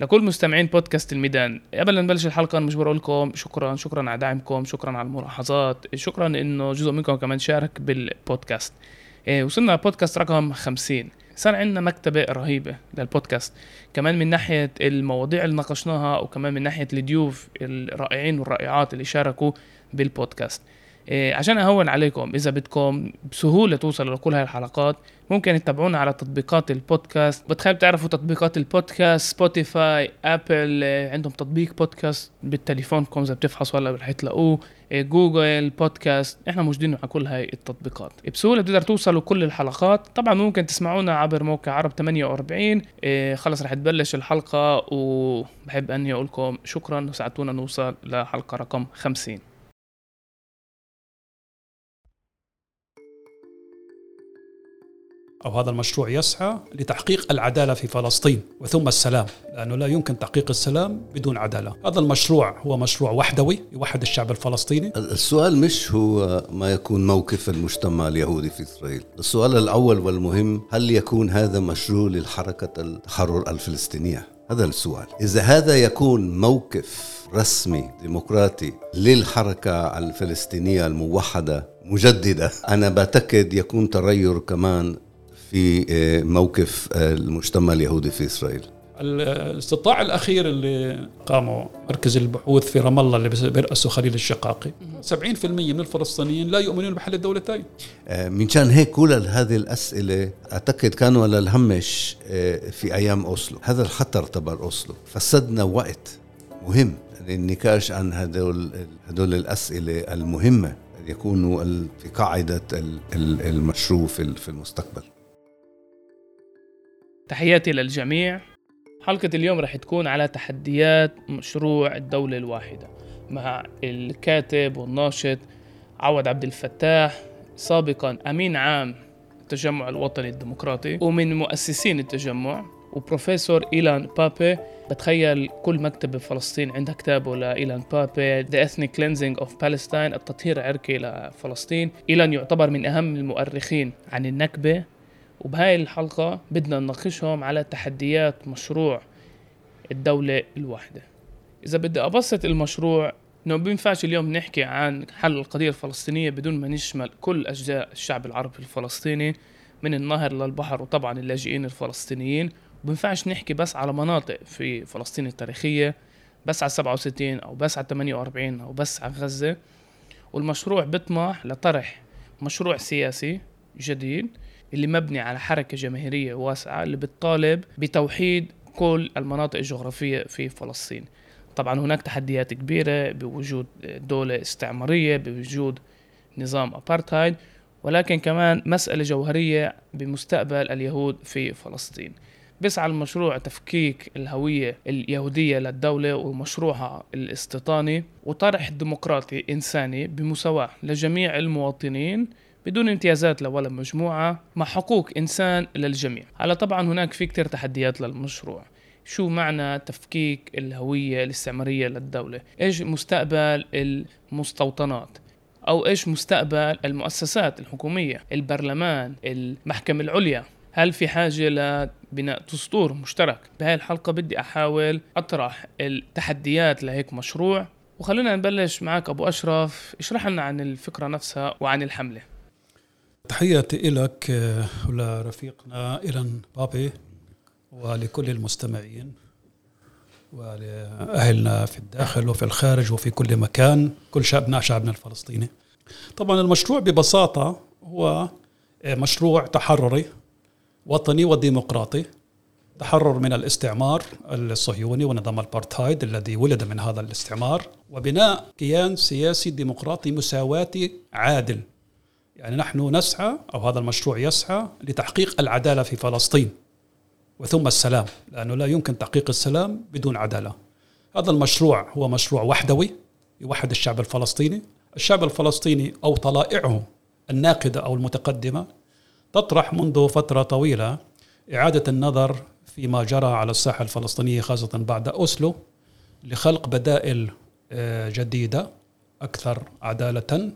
لكل مستمعين بودكاست الميدان قبل ما نبلش الحلقة مش بقول لكم شكرا شكرا على دعمكم شكرا على الملاحظات شكرا إنه جزء منكم كمان شارك بالبودكاست. إيه وصلنا بودكاست رقم 50 صار عندنا مكتبة رهيبة للبودكاست. كمان من ناحية المواضيع اللي ناقشناها وكمان من ناحية الضيوف الرائعين والرائعات اللي شاركوا بالبودكاست. عشان أهون عليكم إذا بدكم بسهولة توصلوا لكل هاي الحلقات ممكن تتابعونا على تطبيقات البودكاست. بتخيل بتعرفوا تطبيقات البودكاست Spotify Apple إيه عندهم تطبيق بودكاست بالتليفونكم إذا بتفحصوا هلا رح تلاقوه. إيه Google Podcast إحنا موجودين على كل هاي التطبيقات. بسهولة بتقدر توصلوا كل الحلقات. طبعا ممكن تسمعونا عبر موقع عرب 48 إيه خلص رح تبلش الحلقة وبحب أني أقول لكم شكرا وساعدتونا نوصل لحلقة رقم 50 أو هذا المشروع يسعى لتحقيق العدالة في فلسطين وثم السلام لأنه لا يمكن تحقيق السلام بدون عدالة. هذا المشروع هو مشروع وحدوي يوحد الشعب الفلسطيني. السؤال مش هو ما يكون موقف المجتمع اليهودي في إسرائيل. السؤال الأول والمهم هل يكون هذا مشروع للحركة التحرر الفلسطينية؟ هذا السؤال. إذا هذا يكون موقف رسمي ديمقراطي للحركة الفلسطينية الموحدة مجددة أنا بعتقد يكون تغير كمان في آه، موقف آه، المجتمع اليهودي في إسرائيل؟ الاستطلاع الأخير اللي قاموا مركز البحوث في رام الله اللي بيرأسه خليل الشقاقي. 70% من الفلسطينيين لا يؤمنون بحل الدولتين. آه، من شان هيك كل هذه الأسئلة أعتقد كانوا على الهمش في أيام أوسلو. هذا الخطر تبع أوسلو. فسدنا وقت مهم للنقاش عن هدول هدول الأسئلة المهمة يكونوا في قاعدة المشروع في المستقبل. تحياتي للجميع. حلقة اليوم رح تكون على تحديات مشروع الدولة الواحدة مع الكاتب والناشط عوض عبد الفتاح سابقا أمين عام التجمع الوطني الديمقراطي ومن مؤسسين التجمع وبروفيسور إيلان بابي. بتخيل كل مكتبة في فلسطين عندها كتابه لإيلان بابي The Ethnic Cleansing of Palestine التطهير العرقي لفلسطين. إيلان يعتبر من أهم المؤرخين عن النكبة. وبهاي الحلقة بدنا نناقشهم على تحديات مشروع الدولة الواحدة. إذا بدي أبسط المشروع إنه بينفعش اليوم نحكي عن حل القضية الفلسطينية بدون ما نشمل كل أجزاء الشعب العربي الفلسطيني من النهر للبحر وطبعا اللاجئين الفلسطينيين. بينفعش نحكي بس على مناطق في فلسطين التاريخية بس على 67 أو بس على 48 أو بس على غزة. والمشروع بيطمح لطرح مشروع سياسي جديد. اللي مبني على حركة جماهيرية واسعة اللي بتطالب بتوحيد كل المناطق الجغرافية في فلسطين. طبعا هناك تحديات كبيرة بوجود دولة استعمارية بوجود نظام أبارتهايد ولكن كمان مسألة جوهرية بمستقبل اليهود في فلسطين. بيسعى المشروع تفكيك الهوية اليهودية للدولة ومشروعها الاستيطاني وطرح ديمقراطي إنساني بمساواة لجميع المواطنين بدون امتيازات لولا مجموعة مع حقوق إنسان للجميع. هلا طبعا هناك في كتير تحديات للمشروع. شو معنى تفكيك الهوية الاستعمارية للدولة؟ إيش مستقبل المستوطنات؟ أو إيش مستقبل المؤسسات الحكومية البرلمان المحكمة العليا؟ هل في حاجة لبناء دستور مشترك؟ بهاي الحلقة بدي أحاول أطرح التحديات لهيك مشروع. وخلينا نبلش معك أبو أشرف اشرح لنا عن الفكرة نفسها وعن الحملة. تحياتي لك آه، ولرفيقنا إيلان بابي ولكل المستمعين ولأهلنا في الداخل وفي الخارج وفي كل مكان كل شعبنا شعبنا الفلسطيني. طبعا المشروع ببساطة هو آه، مشروع تحرري وطني وديمقراطي تحرر من الاستعمار الصهيوني ونظام الابارتهايد الذي ولد من هذا الاستعمار وبناء كيان سياسي ديمقراطي مساواتي عادل. يعني نحن نسعى أو هذا المشروع يسعى لتحقيق العدالة في فلسطين. وثم السلام لأنه لا يمكن تحقيق السلام بدون عدالة. هذا المشروع هو مشروع وحدوي يوحد الشعب الفلسطيني. الشعب الفلسطيني أو طلائعه الناقدة أو المتقدمة تطرح منذ فترة طويلة إعادة النظر فيما جرى على الساحة الفلسطينية خاصة بعد أوسلو لخلق بدائل آه، جديدة أكثر عدالة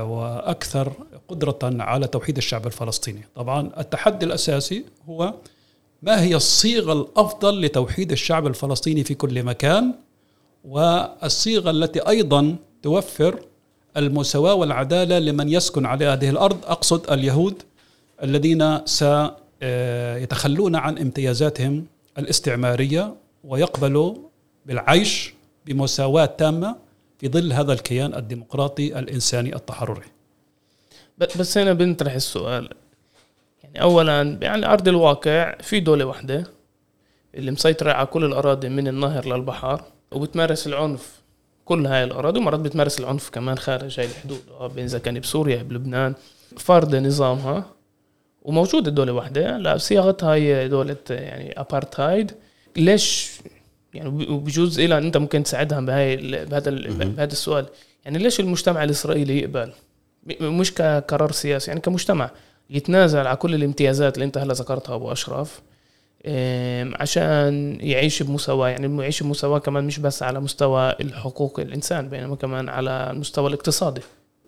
وأكثر قدرة على توحيد الشعب الفلسطيني. طبعا التحدي الأساسي هو ما هي الصيغة الأفضل لتوحيد الشعب الفلسطيني في كل مكان والصيغة التي أيضا توفر المساواة والعدالة لمن يسكن على هذه الأرض أقصد اليهود الذين سيتخلون عن امتيازاتهم الاستعمارية ويقبلوا بالعيش بمساواة تامة في ظل هذا الكيان الديمقراطي الإنساني التحرري. بس هنا بنطرح السؤال. يعني اولا يعني أرض الواقع في دولة واحدة اللي مسيطرة على كل الأراضي من النهر للبحر وبتمارس العنف كل هاي الأراضي ومرات بتمارس العنف كمان خارج هاي الحدود. آه، إذا كان بسوريا بلبنان. فرض نظامها وموجودة دولة واحدة. لا صياغتها هي دولة يعني ابارتايد ليش يعني وبجوز إلى أنت ممكن تساعدها بهاي بهذا بهذا السؤال. يعني ليش المجتمع الإسرائيلي يقبل؟ مش كقرار سياسي يعني كمجتمع. يتنازل على كل الامتيازات اللي أنت هلا ذكرتها أبو أشرف. عشان يعيش بمساواة يعني يعيش بمساواة كمان مش بس على مستوى الحقوق الإنسان بينما كمان على المستوى الاقتصادي.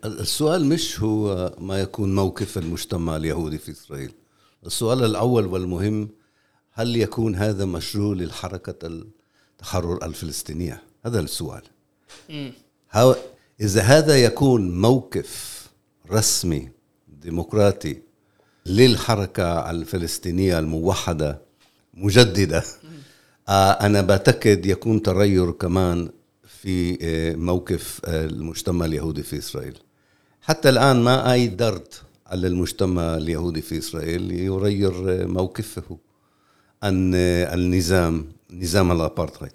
السؤال مش هو ما يكون موقف المجتمع اليهودي في إسرائيل. السؤال الأول والمهم هل يكون هذا مشروع للحركة التحرر الفلسطينية؟ هذا السؤال. إذا هذا يكون موقف رسمي ديمقراطي للحركة الفلسطينية الموحدة مجددة آه، أنا بعتقد يكون تغير كمان في آه، موقف آه، المجتمع اليهودي في إسرائيل. حتى الآن ما أي درد على المجتمع اليهودي في إسرائيل يغير موقفه. عن النظام نظام الأبارتهايد.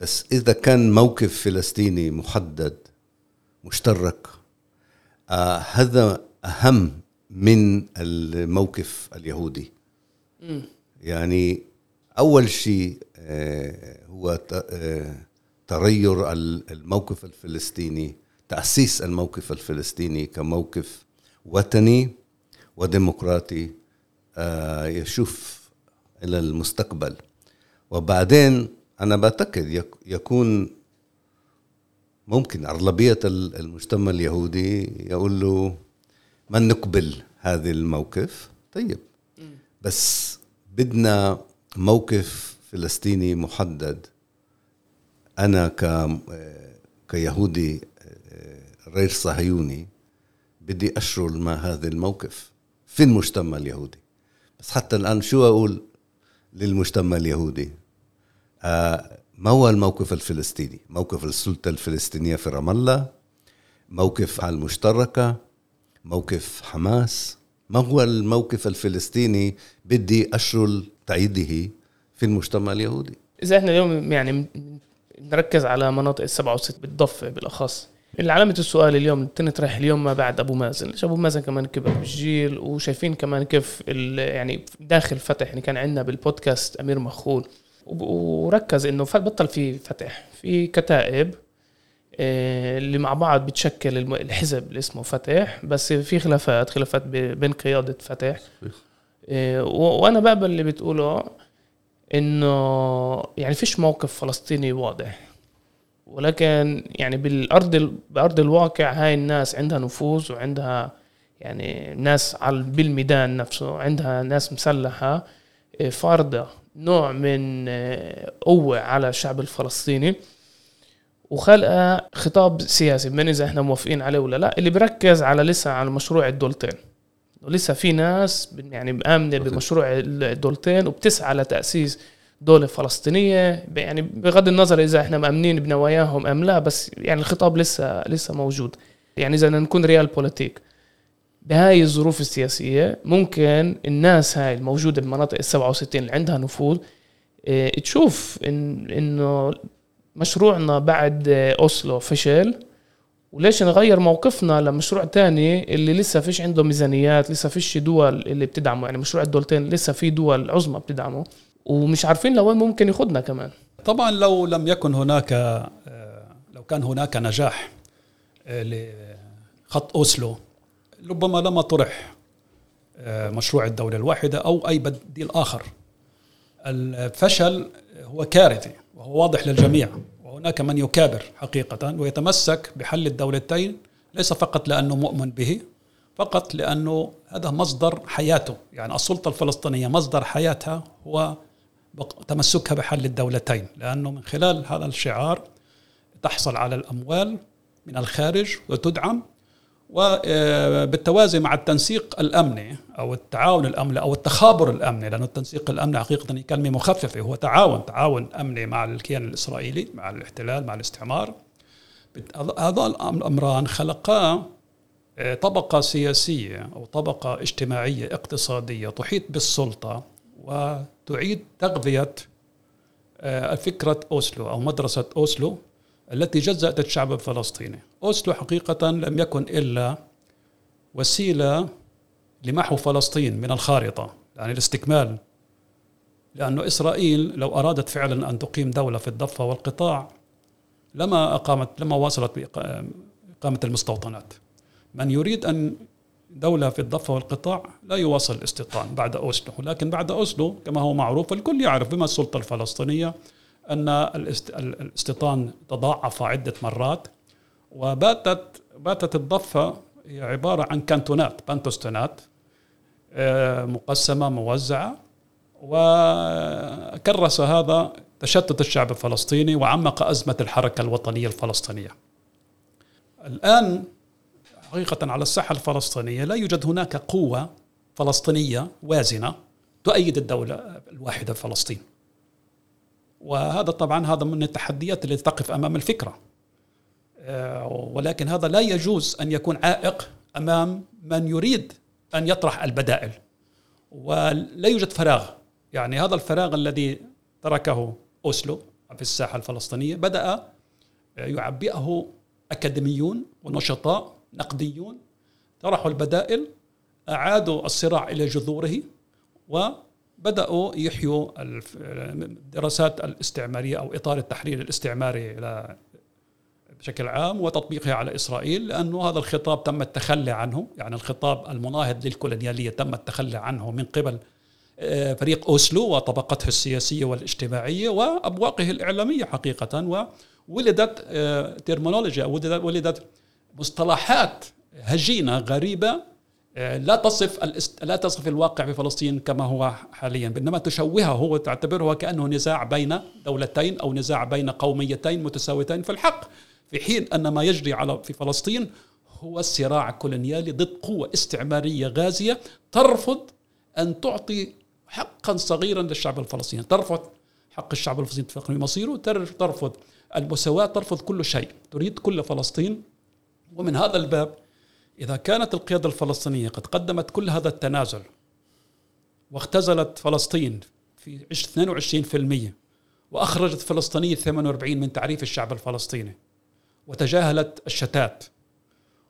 بس إذا كان موقف فلسطيني محدد مشترك آه هذا أهم من الموقف اليهودي. يعني أول شيء آه هو آه تغير الموقف الفلسطيني تأسيس الموقف الفلسطيني كموقف وطني وديمقراطي آه يشوف إلى المستقبل. وبعدين أنا بعتقد يكون ممكن أغلبية المجتمع اليهودي يقول له ما نقبل هذا الموقف. طيب. بس بدنا موقف فلسطيني محدد. أنا ك كيهودي غير صهيوني بدي أشرل ما هذا الموقف في المجتمع اليهودي. بس حتى الآن شو أقول للمجتمع اليهودي؟ آه ما هو الموقف الفلسطيني؟ موقف السلطة الفلسطينية في رام الله موقف المشتركة موقف حماس. ما هو الموقف الفلسطيني بدي أشرل تأييده في المجتمع اليهودي؟ إذا إحنا اليوم يعني نركز على مناطق السبعة وست بالضفة بالأخص. علامة السؤال اليوم تنطرح اليوم ما بعد أبو مازن. ليش أبو مازن كمان كبر بالجيل؟ وشايفين كمان كيف يعني داخل فتح يعني كان عندنا بالبودكاست أمير مخول. وركز إنه بطل في فتح. في كتائب آه، اللي مع بعض بتشكل الحزب اللي اسمه فتح بس في خلافات خلافات بين قيادة فتح. آه، وأنا بقبل اللي بتقوله إنه يعني فيش موقف فلسطيني واضح. ولكن يعني بالأرض بأرض الواقع هاي الناس عندها نفوذ وعندها يعني ناس على بالميدان نفسه عندها ناس مسلحة آه، فارضة. نوع من آه، قوة على الشعب الفلسطيني. وخلق خطاب سياسي من إذا إحنا موافقين عليه ولا لا اللي بركز على لسه على مشروع الدولتين. ولسه في ناس يعني مآمنة بمشروع الدولتين وبتسعى لتأسيس دولة فلسطينية. يعني بغض النظر إذا إحنا مأمنين بنواياهم أم لا بس يعني الخطاب لسه لسه موجود. يعني إذا نكون ريال بوليتيك بهاي الظروف السياسية ممكن الناس هاي الموجودة بمناطق ال 67 اللي عندها نفوذ آه تشوف إن إنه مشروعنا بعد أوسلو فشل وليش نغير موقفنا لمشروع تاني اللي لسه فيش عنده ميزانيات لسه فيش دول اللي بتدعمه. يعني مشروع الدولتين لسه في دول عظمى بتدعمه ومش عارفين لوين ممكن ياخذنا كمان. طبعا لو لم يكن هناك آه، لو كان هناك نجاح آه، لخط أوسلو ربما لما طرح آه، مشروع الدولة الواحدة أو أي بديل آخر. الفشل هو كارثي وهو واضح للجميع وهناك من يكابر حقيقة ويتمسك بحل الدولتين ليس فقط لأنه مؤمن به فقط لأنه هذا مصدر حياته. يعني السلطة الفلسطينية مصدر حياتها هو تمسكها بحل الدولتين لأنه من خلال هذا الشعار تحصل على الأموال من الخارج وتدعم وبالتوازي مع التنسيق الأمني أو التعاون الأمني أو التخابر الأمني لأنه التنسيق الأمني حقيقة كلمه مخففه هو تعاون تعاون أمني مع الكيان الإسرائيلي مع الاحتلال مع الاستعمار. هذول الأمران خلقا آه، طبقة سياسية أو طبقة اجتماعية اقتصادية تحيط بالسلطة وتعيد تغذية آه، فكره أوسلو أو مدرسة أوسلو التي جزأت الشعب الفلسطيني. أوسلو حقيقة لم يكن إلا وسيلة لمحو فلسطين من الخارطة يعني الاستكمال. لأن إسرائيل لو أرادت فعلا أن تقيم دولة في الضفة والقطاع لما أقامت لما واصلت بإقامة المستوطنات. من يريد أن دولة في الضفة والقطاع لا يواصل الاستيطان بعد أوسلو لكن بعد أوسلو كما هو معروف الكل يعرف بما السلطة الفلسطينية أن الاستيطان تضاعف عدة مرات وباتت باتت الضفة هي عبارة عن كانتونات بانتوستونات آه، مقسمة موزعة وكرس هذا تشتت الشعب الفلسطيني وعمق أزمة الحركة الوطنية الفلسطينية. الآن حقيقة على الساحة الفلسطينية لا يوجد هناك قوة فلسطينية وازنة تؤيد الدولة الواحدة فلسطين. وهذا طبعا هذا من التحديات التي تقف أمام الفكرة. آه، ولكن هذا لا يجوز أن يكون عائق أمام من يريد أن يطرح البدائل ولا يوجد فراغ. يعني هذا الفراغ الذي تركه أوسلو في الساحة الفلسطينية بدأ يعبئه أكاديميون ونشطاء نقديون طرحوا البدائل أعادوا الصراع إلى جذوره بدأوا يحيوا الدراسات الاستعمارية أو إطار التحرير الاستعماري بشكل عام وتطبيقها على إسرائيل لأنه هذا الخطاب تم التخلي عنه. يعني الخطاب المناهض للكولونيالية تم التخلي عنه من قبل آه، فريق أوسلو وطبقته السياسية والاجتماعية وأبواقه الإعلامية حقيقة وولدت آه، ترمينولوجيا ولدت مصطلحات هجينة غريبة آه، لا تصف لا تصف الواقع في فلسطين كما هو حاليا بينما تشوهه هو تعتبره كأنه نزاع بين دولتين أو نزاع بين قوميتين متساويتين في الحق في حين أن ما يجري على في فلسطين هو صراع كولونيالي ضد قوة استعمارية غازية ترفض أن تعطي حقا صغيرا للشعب الفلسطيني. ترفض حق الشعب الفلسطيني في مصيره ترفض المساواة ترفض كل شيء. تريد كل فلسطين. ومن هذا الباب إذا كانت القيادة الفلسطينية قد قدمت كل هذا التنازل واختزلت فلسطين في 22% وأخرجت فلسطينية 48 من تعريف الشعب الفلسطيني وتجاهلت الشتات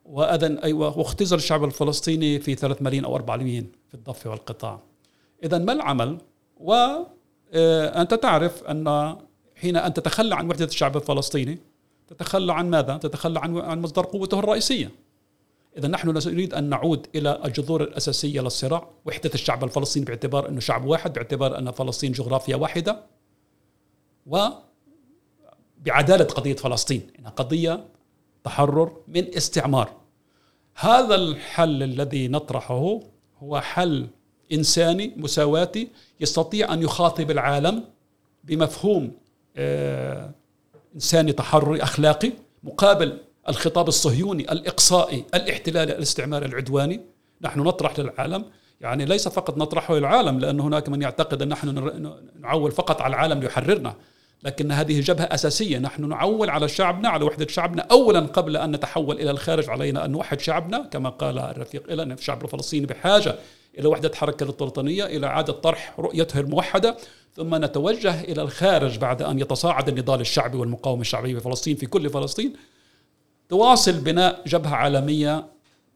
وأذن أيوة واختزل الشعب الفلسطيني في 3 ملايين أو 4 ملايين في الضفة والقطاع. إذا ما العمل؟ وأنت آه، تعرف أن حين أن تتخلى عن وحدة الشعب الفلسطيني تتخلى عن ماذا؟ تتخلى عن مصدر قوته الرئيسية. إذا نحن نريد أن نعود إلى الجذور الأساسية للصراع وحدة الشعب الفلسطيني باعتبار أنه شعب واحد باعتبار أن فلسطين جغرافيا واحدة و بعدالة قضية فلسطين إنها قضية تحرر من استعمار. هذا الحل الذي نطرحه هو حل إنساني مساواتي يستطيع أن يخاطب العالم بمفهوم آه إنساني تحرري أخلاقي مقابل الخطاب الصهيوني الإقصائي الاحتلالي الاستعماري العدواني نحن نطرح للعالم. يعني ليس فقط نطرحه للعالم لأن هناك من يعتقد أن نحن نعول فقط على العالم ليحررنا لكن هذه جبهة أساسية. نحن نعول على شعبنا على وحدة شعبنا أولا قبل أن نتحول إلى الخارج علينا أن نوحد شعبنا كما قال الرفيق إلى أن الشعب الفلسطيني بحاجة إلى وحدة حركة الوطنية إلى إعادة طرح رؤيته الموحدة ثم نتوجه إلى الخارج بعد أن يتصاعد النضال الشعبي والمقاومة الشعبية في فلسطين في كل فلسطين تواصل بناء جبهة عالمية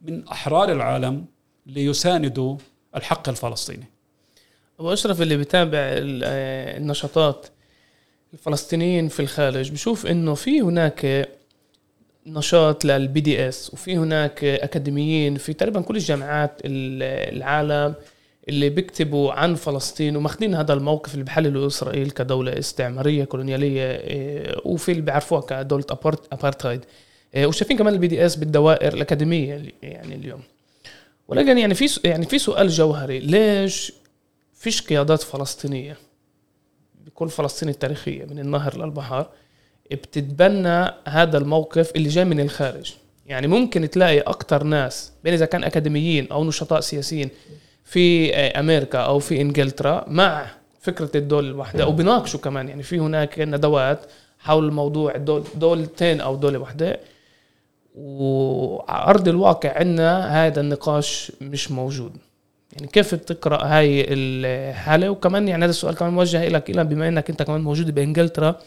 من أحرار العالم ليساندوا الحق الفلسطيني. أبو أشرف اللي بيتابع النشاطات الفلسطينيين في الخارج بشوف إنه في هناك نشاط للبي دي اس وفي هناك أكاديميين في تقريبا كل الجامعات العالم اللي بيكتبوا عن فلسطين وماخذين هذا الموقف اللي بحللوا إسرائيل كدولة استعمارية كولونيالية إيه، وفي اللي بيعرفوها كدولة أبارتهايد. آه، وشايفين كمان ال BDS بالدوائر الأكاديمية يعني اليوم. ولكن يعني في يعني في سؤال جوهري ليش فيش قيادات فلسطينية؟ بكل فلسطين التاريخية من النهر للبحر بتتبنى هذا الموقف اللي جاي من الخارج. يعني ممكن تلاقي أكثر ناس بين إذا كان أكاديميين أو نشطاء سياسيين في أمريكا أو في إنجلترا مع فكرة الدول الواحدة وبناقشوا كمان. يعني في هناك ندوات حول الموضوع دول دولتين أو دولة واحدة. وعلى ارض الواقع عندنا هذا النقاش مش موجود. يعني كيف تقرا هاي الحالة؟ وكمان يعني هذا السؤال كمان موجه لك إلى بما إنك أنت كمان موجود بإنجلترا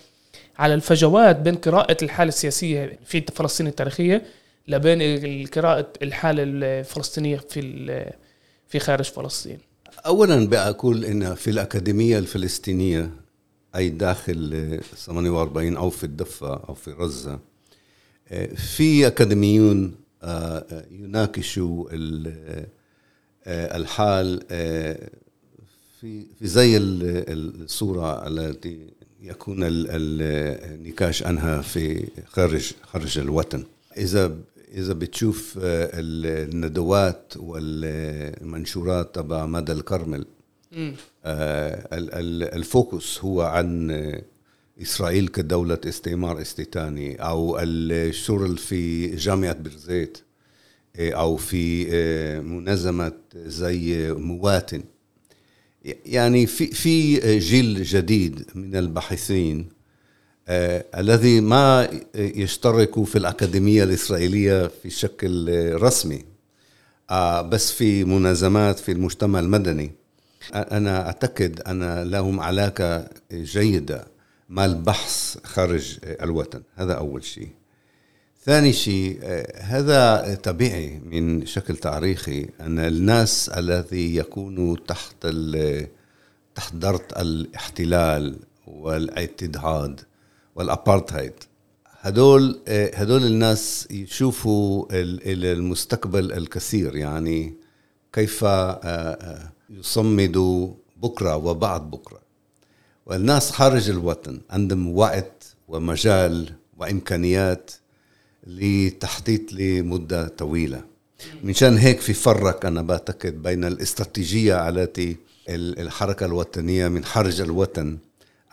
على الفجوات بين قراءة الحالة السياسية في فلسطين التاريخية لبين قراءة الحالة الفلسطينية في في خارج فلسطين. اولا بقول إن في الأكاديمية الفلسطينية أي داخل 48 أو في الضفه أو في غزة في أكاديميون آه، يناقشوا آه، الحال آه، في في زي الصورة التي يكون النقاش عنها في خارج خارج الوطن. إذا إذا بتشوف الندوات والمنشورات تبع مدى الكرمل الفوكس هو عن إسرائيل كدولة استعمار استيطاني أو الشغل في جامعة بيرزيت أو في منظمة زي مواتن يعني في في جيل جديد من الباحثين آه الذي ما يشتركوا في الأكاديمية الإسرائيلية في شكل رسمي آه بس في منظمات في المجتمع المدني. أنا أعتقد أن لهم علاقة جيدة. مع البحث خارج الوطن. هذا أول شيء. ثاني شيء هذا طبيعي من شكل تاريخي أن الناس الذي يكونوا تحت تحت ضغط الاحتلال والاعتداد والأبارتهايد هدول هدول الناس يشوفوا المستقبل الكثير. يعني كيف يصمدوا بكرة وبعد بكرة. والناس خارج الوطن عندهم وقت ومجال وإمكانيات لتحديث لمدة طويلة. منشان هيك في فرق أنا بعتقد بين الاستراتيجية التي الحركة الوطنية من خارج الوطن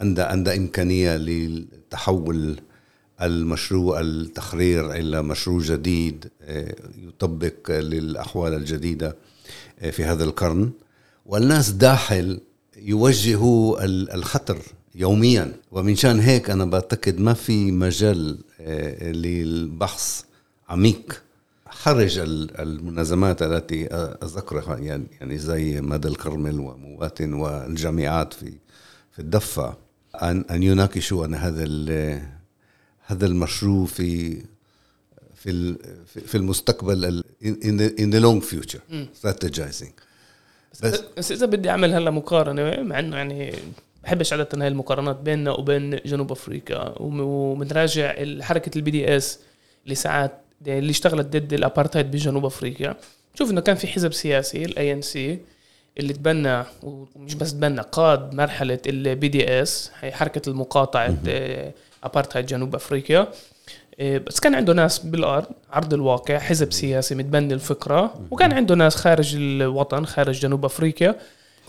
عندها عندها إمكانية لتحول المشروع التحرير إلى مشروع جديد آه، يطبق للأحوال الجديدة آه، في هذا القرن. والناس داخل يوجهوا الخطر يوميا. ومن شان هيك أنا بعتقد ما في مجال آه، للبحث عميق. خارج المنظمات التي أذكرها يعني يعني زي مدى الكرمل ومواتن والجامعات في في الضفه ان أن يناقشوا أن هذا هذا المشروع في في في المستقبل in the long future. strategizing. بس, بس إذا بدي أعمل هلا مقارنة مع إنه يعني بحبش عادة هاي المقارنات بيننا وبين جنوب أفريقيا وبنراجع حركة ال BDS اللي ساعات اللي اشتغلت ضد الابارتايد بجنوب أفريقيا. شوف إنه كان في حزب سياسي ال ANC اللي تبنى ومش بس تبنى قاد مرحلة ال BDS هي حركة المقاطعة ابارتايد جنوب أفريقيا. بس كان عنده ناس بالأرض ع أرض الواقع حزب سياسي متبني الفكرة وكان عنده ناس خارج الوطن خارج جنوب أفريقيا.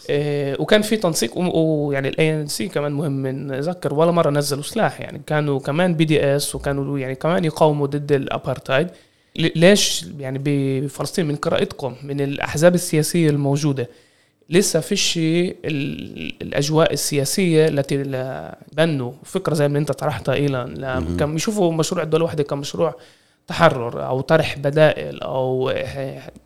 إيه، وكان في تنسيق ويعني ال ANC كمان مهم نذكر ولا مرة نزلوا سلاح يعني كانوا كمان BDS وكانوا يعني كمان يقاوموا ضد الابارتايد ليش يعني بفلسطين من قراءتكم من الأحزاب السياسية الموجودة؟ لسه فيش الأجواء السياسية التي بنوا. فكرة زي ما انت طرحتها إيلان كان يشوفوا مشروع الدولة الواحدة كمشروع تحرر أو طرح بدائل أو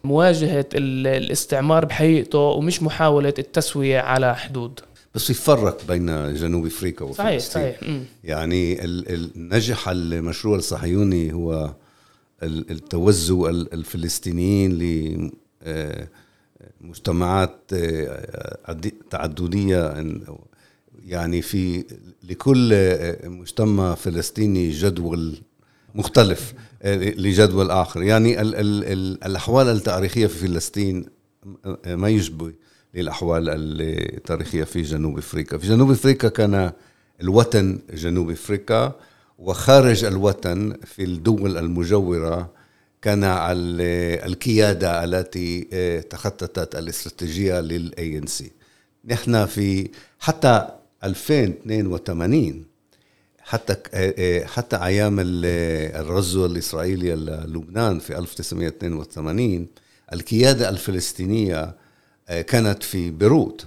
مواجهة الاستعمار بحقيقته ومش محاولة التسوية على حدود. بس يفرق بين جنوب أفريقيا وفلسطين. صحيح صحيح. يعني النجح المشروع الصهيوني هو التوزع الفلسطينيين ل آه، مجتمعات آه، تعددية يعني في لكل آه، مجتمع فلسطيني جدول مختلف آه، لجدول آخر. يعني ال ال ال الأحوال التاريخية في فلسطين ما يشبه للأحوال التاريخية في جنوب أفريقيا. في جنوب أفريقيا كان الوطن جنوب أفريقيا وخارج الوطن في الدول المجاورة كان القيادة التي تخططت الاستراتيجية للاي ان سي نحن في حتى 2082 حتى حتى أيام الغزو الإسرائيلي للبنان في 1982 القيادة الفلسطينية كانت في بيروت.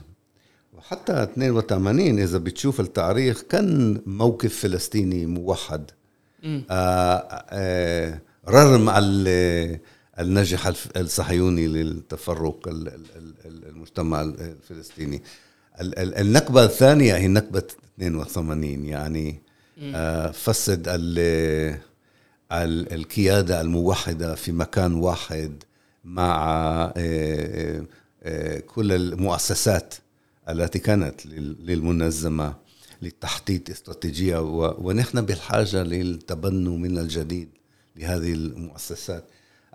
وحتى 82 إذا بتشوف التاريخ كان موقف فلسطيني موحد. آه، آه، رغم النجح الصهيوني للتفرق المجتمع الفلسطيني. النكبة الثانية هي نكبة 82 يعني آه، فسد القيادة الموحدة في مكان واحد مع كل المؤسسات التي كانت للمنظمة لتحديد استراتيجية ونحن بالحاجة للتبني من الجديد. لهذه المؤسسات.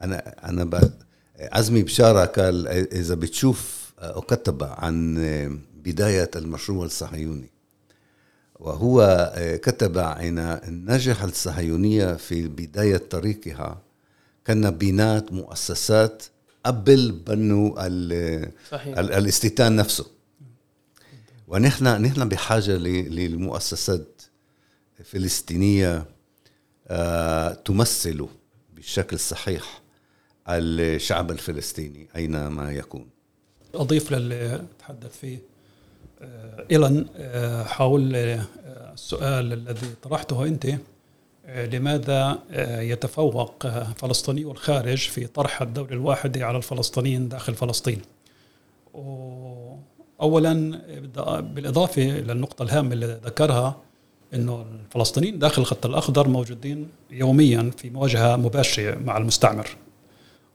أنا أنا عزمي بشارة قال إذا بتشوف وكتب عن بداية المشروع الصهيوني وهو كتب عن نجح الصهيونية في بداية طريقها كان بناء مؤسسات قبل بنوا الاستيطان نفسه. ونحن نحن بحاجة للمؤسسات فلسطينية تمثل بالشكل الصحيح الشعب الفلسطيني أينما يكون. أضيف للي تحدث فيه آه، أيضا آه، حول السؤال الذي طرحته أنت لماذا يتفوق فلسطيني الخارج في طرح الدولة الواحدة على الفلسطينيين داخل فلسطين؟ اولا بالإضافة للنقطه الهامة اللي ذكرها إنه الفلسطينيين داخل الخط الأخضر موجودين يوميا في مواجهة مباشرة مع المستعمر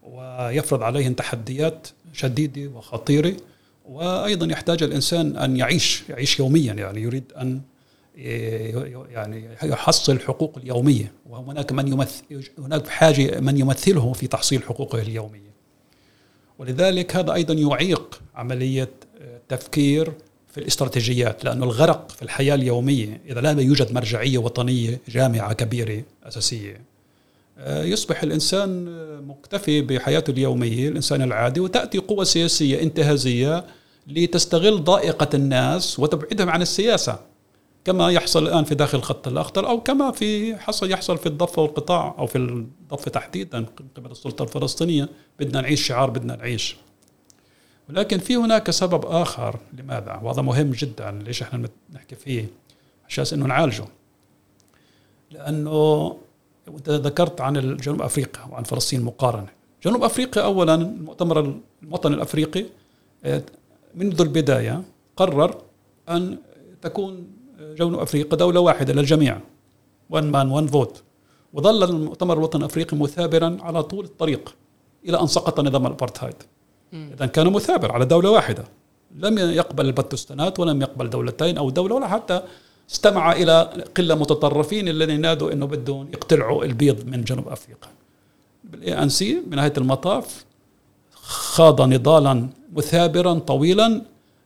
ويفرض عليهم تحديات شديدة وخطيرة وأيضا يحتاج الإنسان أن يعيش يعيش يوميا يعني يريد أن يعني يحصل حقوق اليومية وهناك من يمثل هناك حاجة من يمثله في تحصيل حقوقه اليومية. ولذلك هذا أيضا يعيق عملية التفكير في الاستراتيجيات لأن الغرق في الحياة اليومية إذا لا يوجد مرجعية وطنية جامعة كبيرة أساسية. آه، يصبح الإنسان مكتفي بحياته اليومية الإنسان العادي وتأتي قوة سياسية انتهازية لتستغل ضائقة الناس وتبعدهم عن السياسة كما يحصل الآن في داخل الخط الأخضر أو كما في حصل يحصل في الضفة والقطاع أو في الضفة تحديدا قبل السلطة الفلسطينية. بدنا نعيش شعار بدنا نعيش. ولكن في هناك سبب آخر لماذا؟ وهذا مهم جدا. ليش إحنا نحكي فيه؟ عشان إنه نعالجه. لأنه انت ذكرت عن جنوب أفريقيا وعن فلسطين مقارنة. جنوب أفريقيا اولا المؤتمر الوطني الأفريقي آه، منذ البداية قرر أن تكون جنوب أفريقيا دولة واحدة للجميع. one man one vote وظل المؤتمر الوطني الأفريقي مثابرا على طول الطريق إلى أن سقط نظام الأبارتهايد. اذا كان مثابر على دولة واحدة. لم يقبل البانتوستانات ولم يقبل دولتين أو دولة ولا حتى استمع إلى قلة متطرفين الذين نادوا إنه بدهم يقتلعوا البيض من جنوب أفريقيا. بال ANC بنهايه المطاف خاض نضالا مثابرا طويلا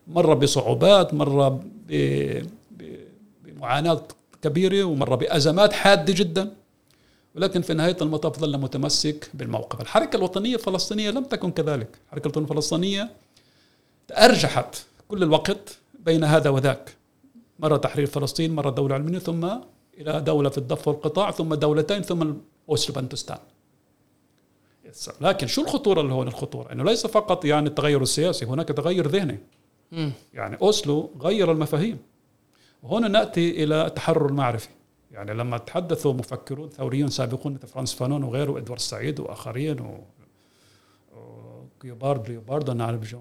مر بصعوبات مر بمعاناة كبيرة ومر بأزمات حادة جدا. ولكن في نهاية المطاف ظل متمسك بالموقف. الحركة الوطنية الفلسطينية لم تكن كذلك. الحركة الوطنية الفلسطينية أرجحت كل الوقت بين هذا وذاك. مرة تحرير فلسطين مرة دولة علمانية ثم إلى دولة في الضفة والقطاع ثم دولتين ثم أوسلو بنتستان لكن شو الخطورة اللي هون الخطورة؟ إنه ليس فقط يعني التغير السياسي هناك تغير ذهني. يعني أوسلو غير المفاهيم. وهنا نأتي إلى التحرر المعرفي. يعني لما تحدثوا مفكرون ثوريون سابقون مثل فرانز فانون وغيره ادوارد سعيد وآخرين و كيوبارد ليوباردو نعرف في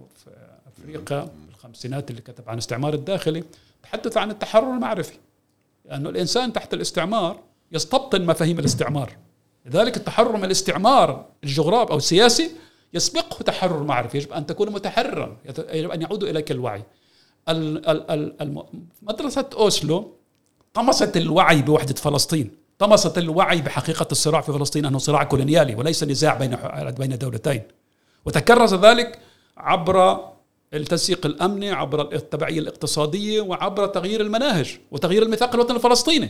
أفريقيا في الخمسينات اللي كتب عن الاستعمار الداخلي تحدث عن التحرر المعرفي. لأنه الإنسان تحت الاستعمار يستبطن مفاهيم الاستعمار. لذلك التحرر من الاستعمار الجغرافي أو السياسي يسبقه تحرر معرفي. يجب أن تكون متحررا يجب أن يعود إليك الوعي. مدرسه أوسلو طمست الوعي بوحدة فلسطين. طمست الوعي بحقيقة الصراع في فلسطين أنه صراع كولونيالي وليس نزاع بين بين دولتين. وتكرس ذلك عبر التنسيق الأمني عبر التبعية الاقتصادية وعبر تغيير المناهج وتغيير الميثاق الوطني الفلسطيني.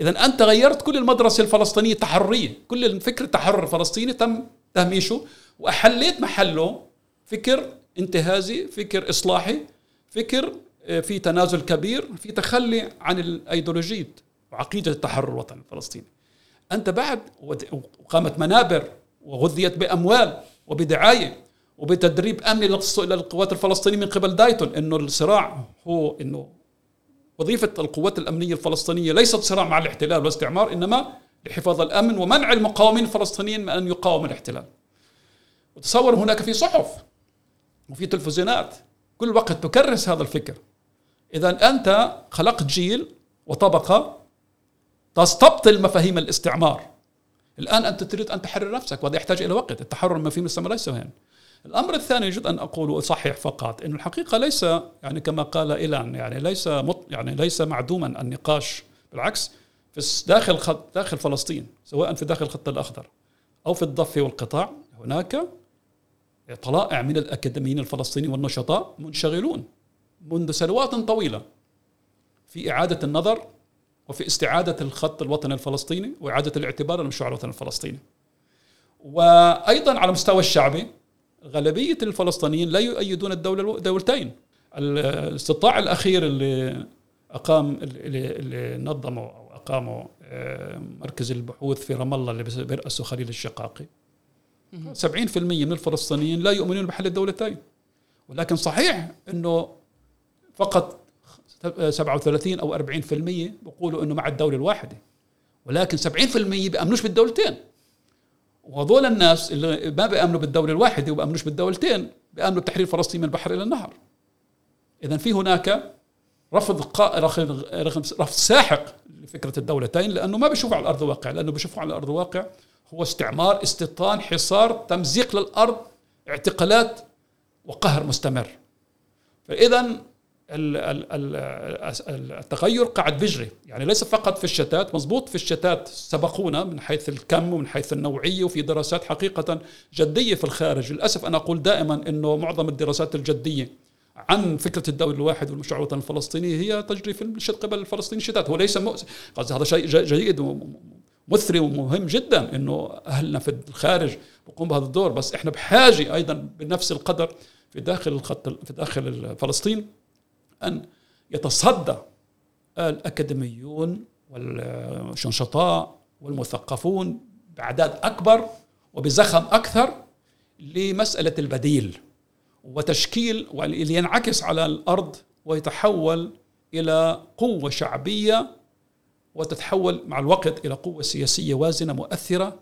اذا أنت غيرت كل المدرسة الفلسطينية التحرريه كل الفكر التحرر الفلسطيني تم تهميشه واحليت محله فكر انتهازي فكر إصلاحي فكر في تنازل كبير في تخلي عن الأيديولوجية وعقيدة التحرر الوطني الفلسطيني أنت بعد وقامت منابر وغذيت بأموال وبدعاية وبتدريب امني للقوات الفلسطينية من قبل دايتون إنه الصراع هو إنه وظيفة القوات الأمنية الفلسطينية ليست صراع مع الاحتلال والاستعمار إنما لحفاظ الأمن ومنع المقاومين الفلسطينيين من أن يقاوموا الاحتلال. وتصور هناك في صحف وفي تلفزيونات كل وقت تكرس هذا الفكر. إذا أنت خلقت جيل وطبقة تستبطل مفاهيم الاستعمار. الآن أنت تريد أن تحرر نفسك وهذا يحتاج إلى وقت، التحرر من مفاهيم الاستعمار ليس هين. الأمر الثاني يجب أن أقول واصحح فقط انه الحقيقة ليس يعني كما قال إيلان يعني ليس مط يعني ليس معدوما النقاش بالعكس في داخل خط داخل فلسطين سواء في داخل الخط الأخضر أو في الضفه والقطاع هناك طلائع من الأكاديميين الفلسطينيين والنشطاء منشغلون منذ سنوات طويلة في إعادة النظر وفي استعادة الخط الوطني الفلسطيني وإعادة الاعتبار للمشروع الوطني الفلسطيني. وأيضا على المستوى الشعبي غالبية الفلسطينيين لا يؤيدون الدولة الدولتين. الاستطلاع الأخير اللي أقام اللي, اللي نظموا أو اقاموا آه، مركز البحوث في رام الله اللي بيرأسه خليل الشقاقي 70% من الفلسطينيين لا يؤمنون بحل الدولتين ولكن صحيح إنه فقط 37 أو 40% بيقولوا إنه مع الدولة الواحدة. ولكن 70% بيأمنوش بالدولتين. وهذول الناس اللي ما بيأمنوا بالدولة الواحدة وبيأمنوش بالدولتين بيأمنوا بتحرير فلسطين من البحر إلى النهر. اذا في هناك رفض قا... رفض ساحق لفكرة الدولتين لأنه ما بيشوفوا على الأرض الواقع لأنه بيشوفوا على الأرض الواقع هو استعمار استيطان حصار تمزيق للأرض اعتقالات وقهر مستمر. فاذا التغير قاعد بيجري يعني ليس فقط في الشتات مضبوط في الشتات سبقونا من حيث الكم ومن حيث النوعية وفي دراسات حقيقة جدية في الخارج. للأسف أنا أقول دائما أنه معظم الدراسات الجدية عن فكرة الدولة الواحد والمشروع الوطني الفلسطيني هي تجري في الشتات قبل الفلسطيني الشتات. هو ليس مؤسف هذا شيء جيد مثري ومهم جدا إنه أهلنا في الخارج بقوم بهذا الدور. بس إحنا بحاجة أيضا بنفس القدر في داخل الخط في داخل فلسطين أن يتصدى الأكاديميون والشنشطاء والمثقفون بأعداد أكبر وبزخم أكثر لمسألة البديل وتشكيل ينعكس على الأرض ويتحول إلى قوة شعبية وتتحول مع الوقت إلى قوة سياسية وازنة مؤثرة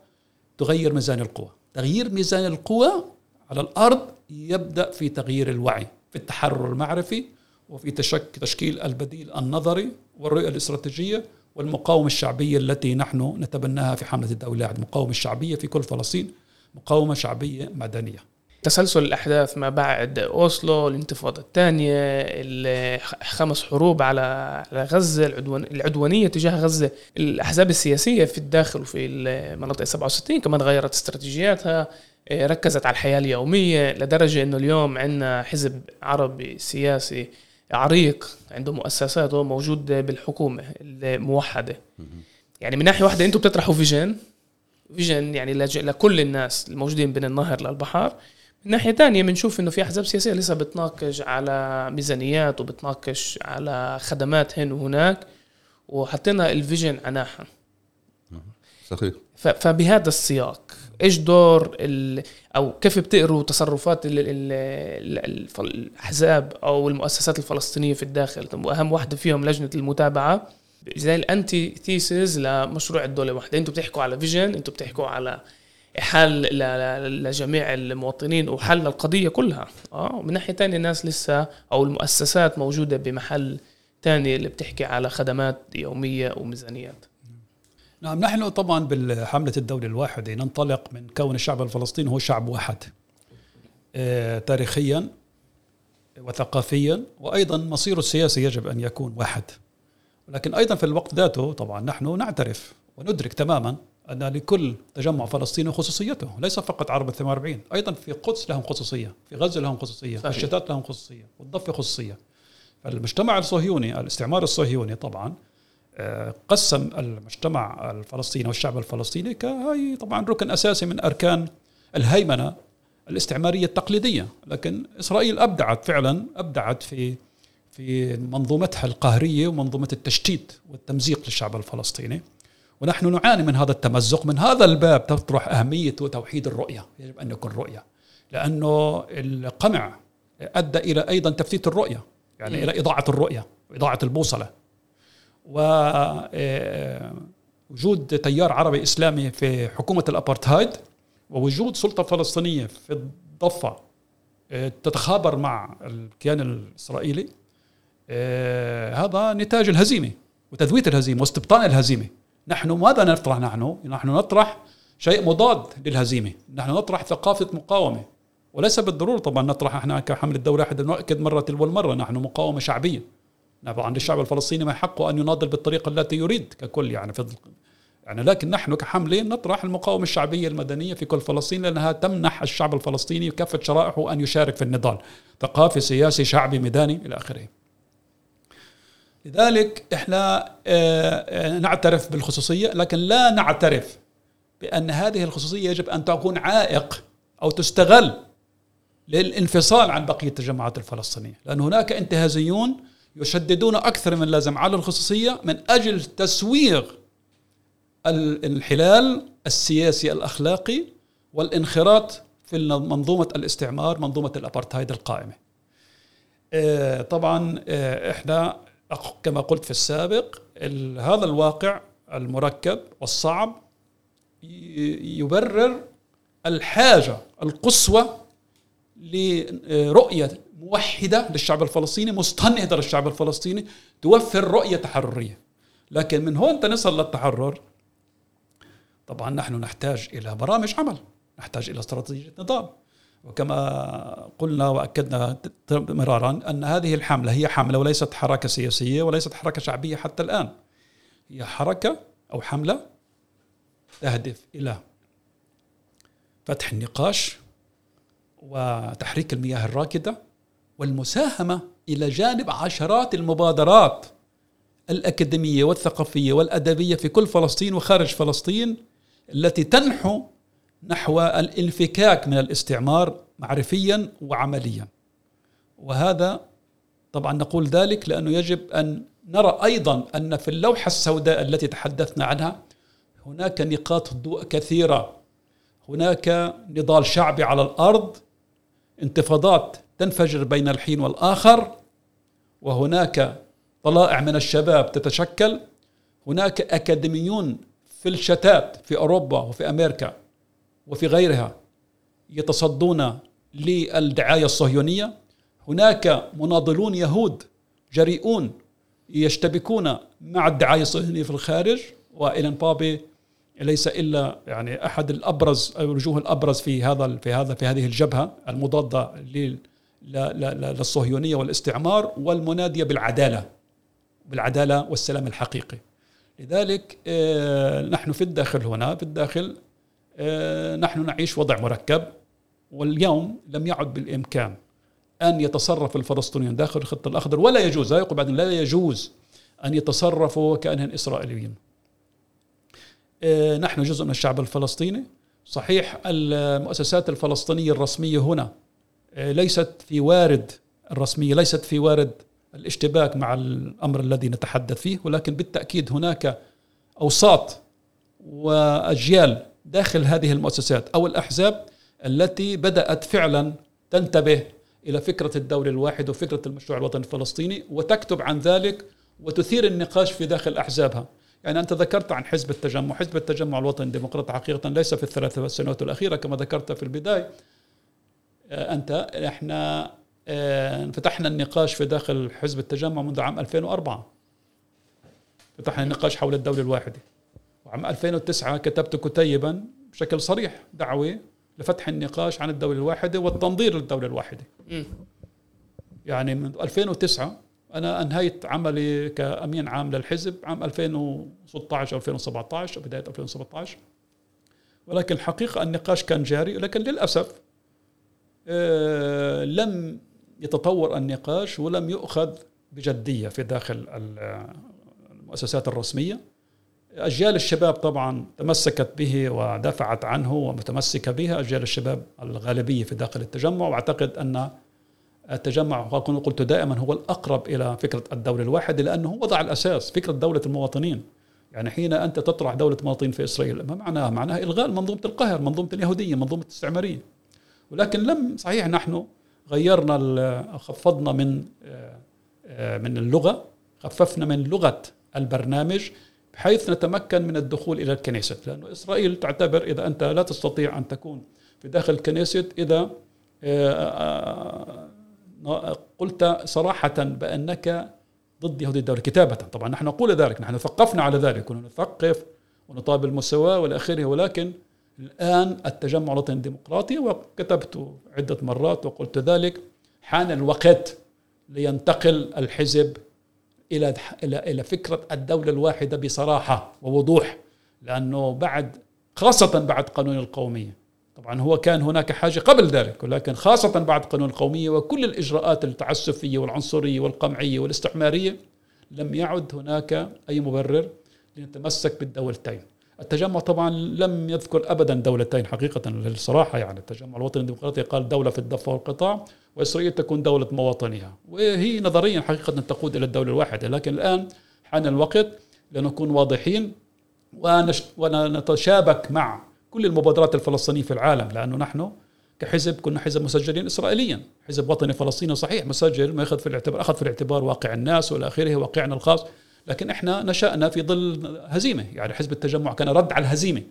تغير ميزان القوى. تغيير ميزان القوى على الأرض يبدأ في تغيير الوعي في التحرر المعرفي وفي تشك تشكيل البديل النظري والرؤية الاستراتيجية والمقاومة الشعبية التي نحن نتبناها في حملة الدولة المقاومة الشعبية في كل فلسطين مقاومة شعبية مدنية. تسلسل الأحداث ما بعد أوسلو الانتفاضة الثانية الخمس حروب على غزة العدوان العدوانية تجاه غزة. الأحزاب السياسية في الداخل وفي المناطق 67 كمان غيرت استراتيجياتها ركزت على الحياة اليومية لدرجة أنه اليوم عندنا حزب عربي سياسي عريق عنده مؤسساته موجود بالحكومة الموحدة. يعني من ناحية واحدة أنتم بتطرحوا vision vision يعني لكل الناس الموجودين بين النهر للبحر من ناحية ثانية بنشوف انه في أحزاب سياسية لسه بتناقش على ميزانيات وبتناقش على خدمات هنا وهناك وحطينا ال vision عناها صحيح. فبهذا السياق إيش دور أو كيف بتقروا تصرفات الأحزاب أو المؤسسات الفلسطينية في الداخل؟ وأهم واحدة فيهم لجنة المتابعة. زي ال antithesis لمشروع الدولة الواحدة. أنتم بتحكوا على vision أنتم بتحكوا على حل لجميع المواطنين وحل القضية كلها. آه ومن ناحية ثانية الناس لسه أو المؤسسات موجودة بمحل ثاني اللي بتحكي على خدمات يومية وميزانيات. نعم نحن طبعا بالحملة الدولة الواحدة ننطلق من كون الشعب الفلسطيني هو شعب واحد آه، تاريخيا وثقافيا وأيضا مصيره السياسي يجب أن يكون واحد. ولكن أيضا في الوقت ذاته طبعا نحن نعترف وندرك تماما أن لكل تجمع فلسطيني خصوصيته ليس فقط عرب 48 أيضا في قدس لهم خصوصية في غزة لهم خصوصية في الشتات لهم خصوصية والضفة خصوصية. فالمجتمع الصهيوني الاستعمار الصهيوني طبعا قسم المجتمع الفلسطيني والشعب الفلسطيني كهي طبعا ركن أساسي من أركان الهيمنة الاستعمارية التقليدية، لكن إسرائيل أبدعت فعلا أبدعت في في منظومتها القهرية ومنظومة التشتيت والتمزيق للشعب الفلسطيني. ونحن نعاني من هذا التمزق من هذا الباب تطرح أهمية توحيد الرؤية، يجب أن يكون رؤية. لأنه القمع أدى إلى أيضا تفتيت الرؤية، يعني إلى إضاعة الرؤية، إضاعة البوصلة. ووجود تيار عربي إسلامي في حكومة الأبارتهايد ووجود سلطة فلسطينية في الضفة آه، تتخابر مع الكيان الإسرائيلي آه، هذا نتاج الهزيمة وتذويت الهزيمة واستبطان الهزيمة. نحن ماذا نطرح نحن؟ نحن نطرح شيء مضاد للهزيمة. نحن نطرح ثقافة مقاومة. وليس بالضرورة طبعا نطرح إحنا كحمله الدولة واحدة نؤكد مرة تلو المرة نحن مقاومة شعبيه طبعا للشعب الفلسطيني ما حقه أن يناضل بالطريقة التي يريد ككل يعني في يعني لكن نحن كحمله نطرح المقاومة الشعبية المدنية في كل فلسطين لأنها تمنح الشعب الفلسطيني كافه شرائحه أن يشارك في النضال ثقافي سياسي شعبي ميداني إلى آخره. لذلك إحنا آه، آه، نعترف بالخصوصية لكن لا نعترف بأن هذه الخصوصية يجب أن تكون عائق أو تستغل للانفصال عن بقية الجماعات الفلسطينية لأن هناك انتهازيون يشددون أكثر من اللازم على الخصوصية من أجل تسويغ الانحلال السياسي الأخلاقي والانخراط في منظومة الاستعمار منظومة الأبارتهايد القائمة. آه، طبعا آه، إحنا كما قلت في السابق هذا الواقع المركب والصعب يبرر الحاجة القصوى لرؤية موحده للشعب الفلسطيني مستنهضه للشعب الفلسطيني توفر رؤية تحررية. لكن من هون تنصل للتحرر. طبعا نحن نحتاج إلى برامج عمل نحتاج إلى استراتيجية نضال وكما قلنا وأكدنا مرارا أن هذه الحملة هي حملة وليست حركة سياسية وليست حركة شعبية حتى الآن. هي حركة أو حملة تهدف إلى فتح النقاش وتحريك المياه الراكدة والمساهمة إلى جانب عشرات المبادرات الأكاديمية والثقافية والأدبية في كل فلسطين وخارج فلسطين التي تنحو نحو الانفكاك من الاستعمار معرفيا وعمليا. وهذا طبعا نقول ذلك لأنه يجب أن نرى أيضا أن في اللوحة السوداء التي تحدثنا عنها هناك نقاط ضوء كثيرة. هناك نضال شعبي على الأرض انتفاضات تنفجر بين الحين والآخر وهناك طلائع من الشباب تتشكل هناك أكاديميون في الشتات في أوروبا وفي أمريكا وفي غيرها يتصدون للدعاية الصهيونية. هناك مناضلون يهود جريئون يشتبكون مع الدعاية الصهيونية في الخارج والين بابي ليس إلا يعني أحد الأبرز الوجوه الأبرز في هذا في هذا في هذه الجبهة المضادة للصهيونيه والاستعمار والمنادية بالعدالة بالعدالة والسلام الحقيقي لذلك آه، نحن في الداخل هنا في الداخل آه، نحن نعيش وضع مركب واليوم لم يعد بالإمكان أن يتصرف الفلسطينيون داخل الخط الأخضر ولا يجوز لا يقول بعدين لا يجوز أن يتصرفوا كأنهم إسرائيليين. آه، نحن جزء من الشعب الفلسطيني صحيح المؤسسات الفلسطينية الرسمية هنا ليست في وارد الرسمية ليست في وارد الاشتباك مع الأمر الذي نتحدث فيه ولكن بالتأكيد هناك أوساط وأجيال داخل هذه المؤسسات أو الأحزاب التي بدأت فعلا تنتبه إلى فكرة الدولة الواحده وفكرة المشروع الوطني الفلسطيني وتكتب عن ذلك وتثير النقاش في داخل أحزابها. يعني أنت ذكرت عن حزب التجمع حزب التجمع الوطني الديمقراطي حقيقه ليس في الثلاث سنوات الأخيرة كما ذكرت في البداية آه، أنت إحنا آه، فتحنا النقاش في داخل حزب التجمع منذ عام 2004 فتحنا النقاش حول الدولة الواحدة. وعام 2009 كتبت كتيبا بشكل صريح دعوة لفتح النقاش عن الدولة الواحدة والتنظير للدولة الواحدة. يعني من 2009 أنا أنهيت عملي كأمين عام للحزب عام 2016 2017 أو بداية 2017 ولكن الحقيقة النقاش كان جاري لكن للأسف آه، لم يتطور النقاش ولم يؤخذ بجدية في داخل المؤسسات الرسمية. أجيال الشباب طبعا تمسكت به ودفعت عنه ومتمسكة به أجيال الشباب الغالبية في داخل التجمع. وأعتقد أن التجمع قلت دائما هو الأقرب إلى فكرة الدولة الواحدة لأنه وضع الأساس فكرة دولة المواطنين. يعني حين أنت تطرح دولة مواطنين في إسرائيل ما معناها؟ معناها إلغاء منظومة القهر منظومة اليهودية منظومة الاستعمارية. ولكن لم صحيح نحن غيرنا خفضنا من من اللغة خففنا من لغة البرنامج بحيث نتمكن من الدخول إلى الكنيسة لأن إسرائيل تعتبر إذا أنت لا تستطيع أن تكون في داخل الكنيسة إذا قلت صراحة بأنك ضد يهودي الدولة كتابة. طبعا نحن نقول ذلك نحن ثقفنا على ذلك ونثقف ونطالب المساواة والى آخره ولكن الآن التجمع الوطني الديمقراطي وكتبت عدة مرات وقلت ذلك حان الوقت لينتقل الحزب إلى إلى إلى فكرة الدولة الواحدة بصراحة ووضوح لأنه بعد خاصة بعد قانون القومية. طبعا هو كان هناك حاجة قبل ذلك ولكن خاصة بعد قانون القومية وكل الإجراءات التعسفية والعنصرية والقمعية والاستعمارية لم يعد هناك أي مبرر لنتمسك بالدولتين. التجمع طبعا لم يذكر ابدا دولتين حقيقه للصراحة يعني. التجمع الوطني الديمقراطي قال دولة في الضفه والقطاع وإسرائيل تكون دولة مواطنيها. وهي نظريا حقيقه تقود إلى الدولة الواحدة. لكن الآن حان الوقت لنكون واضحين ونتشابك مع كل المبادرات الفلسطينية في العالم لأنه نحن كحزب كنا حزب مسجلين اسرائيليا، حزب وطني فلسطيني صحيح مسجل ما ياخذ في الاعتبار أخذ في الاعتبار واقع الناس والى آخره واقعنا الخاص، لكن إحنا نشأنا في ظل هزيمة. يعني حزب التجمع كان رد على الهزيمة.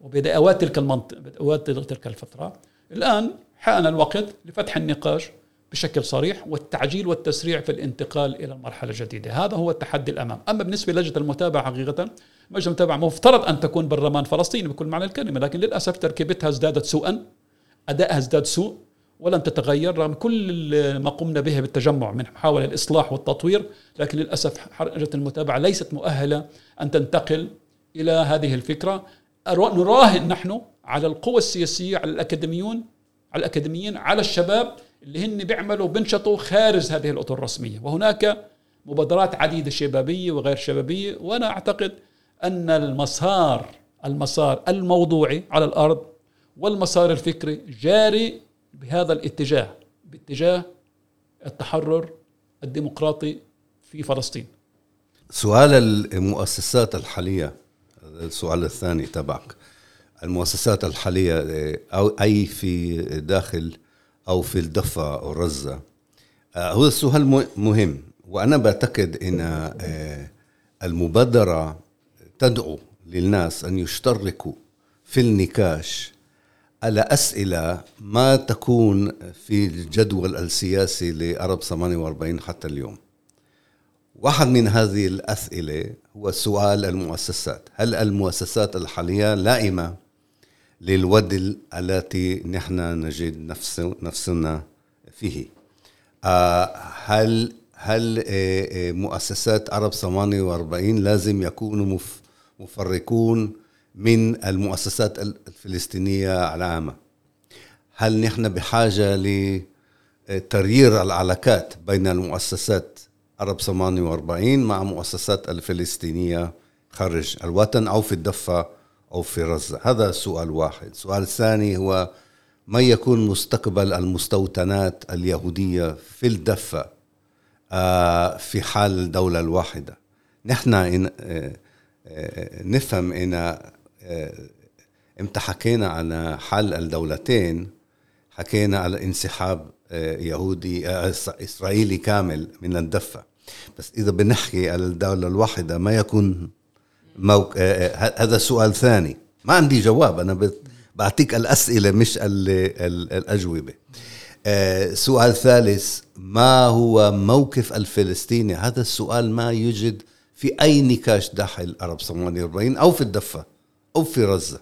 وبدأوات تلك المنطقة تلك الفترة. الآن حان الوقت لفتح النقاش بشكل صريح والتعجيل والتسريع في الانتقال إلى المرحله الجديده، هذا هو التحدي الأمام، أما بالنسبة لجنة المتابعة حقيقة لجنه المتابعة مفترض أن تكون برلمان فلسطيني بكل معنى الكلمة، لكن للأسف تركيبتها ازدادت سوءا، أدائها ازداد سوء، ولن تتغير. رغم كل ما قمنا به بالتجمع من محاولة الإصلاح والتطوير لكن للأسف حركة المتابعة ليست مؤهلة أن تنتقل إلى هذه الفكرة. نراهن نحن على القوى السياسية على الأكاديميون على الأكاديميين على الشباب اللي هن بيعملوا بنشطوا خارج هذه الأطر الرسمية. وهناك مبادرات عديدة شبابية وغير شبابية. وأنا أعتقد أن المسار المسار الموضوعي على الأرض والمسار الفكري جاري بهذا الاتجاه باتجاه التحرر الديمقراطي في فلسطين. سؤال المؤسسات الحالية السؤال الثاني تبعك. المؤسسات الحالية أو أي في داخل أو في الضفة أو غزة آه، هو السؤال مهم. وأنا بعتقد أن آه، المبادرة تدعو للناس أن يشتركوا في النقاش على أسئلة ما تكون في الجدول السياسي لأرب 48 حتى اليوم؟ واحد من هذه الأسئلة هو سؤال المؤسسات. هل المؤسسات الحالية لائمة للود التي نحن نجد نفس نفسنا فيه؟ آه، هل هل آه، آه، مؤسسات عرب 48 لازم يكونوا مفرقون من المؤسسات الفلسطينية العامة. هل نحن بحاجة لتغيير العلاقات بين المؤسسات عرب 48 مع مؤسسات الفلسطينية خارج الوطن أو في الضفة أو في غزة؟ هذا سؤال واحد. السؤال الثاني هو ما يكون مستقبل المستوطنات اليهودية في الضفة آه، في حال الدولة الواحدة؟ نحن آه، آه، نفهم إن إمتى حكينا على حل الدولتين حكينا على انسحاب آه، يهودي آه، إسرائيلي كامل من الدفة. بس إذا بنحكي على الدولة الواحدة ما يكون موك... آه، هذا سؤال ثاني. ما عندي جواب أنا بعطيك الأسئلة مش الأجوبة. سؤال ثالث ما هو موقف الفلسطيني؟ هذا السؤال ما يوجد في أي نقاش داخل عرب 48 أو في الدفة. أو في غزة.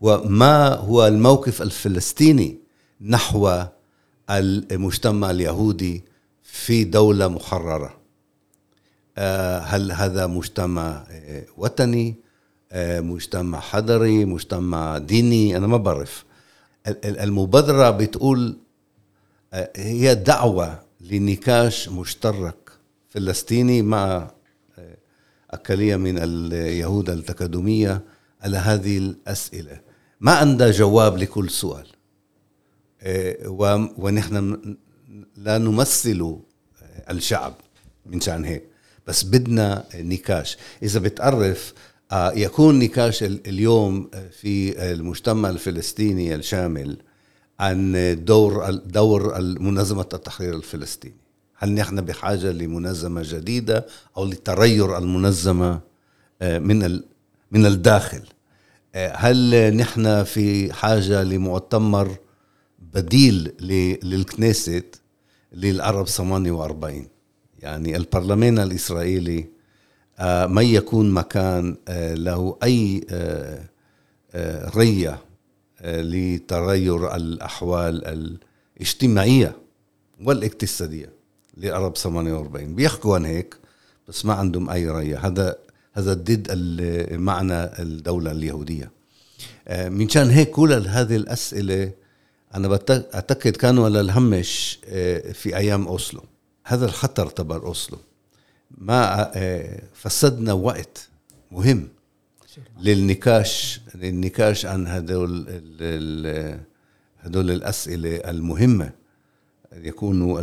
وما هو الموقف الفلسطيني نحو المجتمع اليهودي في دولة محررة؟ آه، هل هذا مجتمع آه، وطني آه، مجتمع حضري مجتمع ديني؟ أنا ما بعرف. المبادرة بتقول هي دعوة لنقاش مشترك فلسطيني مع أقلية من اليهود التقدمية على هذه الأسئلة. ما عندها جواب لكل سؤال. آه، ونحن لا نمثل الشعب من شأن هيك. بس بدنا نقاش. إذا بتعرف آه، يكون نقاش اليوم في المجتمع الفلسطيني الشامل عن دور دور منظمة التحرير الفلسطيني. هل نحن بحاجة لمنظمة جديدة أو لتغير المنظمة آه، من من الداخل. آه، هل نحن في حاجة لمؤتمر بديل للكنيست للعرب 48 يعني البرلمان الإسرائيلي آه، ما يكون مكان له أي رية لتغير الأحوال الاجتماعية والاقتصادية لعرب 48 بيحكوا عن هيك بس ما عندهم أي رأي هذا هذا ضد معنى الدولة اليهودية. آه، من شان هيك كل هذه الأسئلة أنا أعتقد كانوا على الهمش آه، في أيام أوسلو. هذا الخطر تبع أوسلو. ما آه، فسدنا وقت مهم للنقاش للنقاش عن هدول هدول الأسئلة المهمة. يكونوا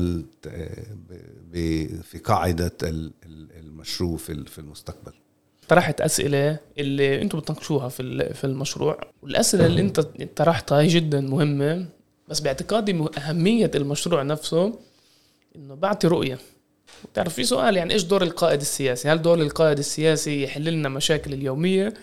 في قاعدة المشروع في المستقبل. طرحت أسئلة اللي أنتم بتناقشوها في في المشروع. والأسئلة اللي أنت طرحتها هي جدا مهمة بس باعتقادي أهمية المشروع نفسه إنه بعطي رؤية. بتعرف في سؤال يعني إيش دور القائد السياسي؟ هل دور القائد السياسي يحل لنا مشاكل اليومية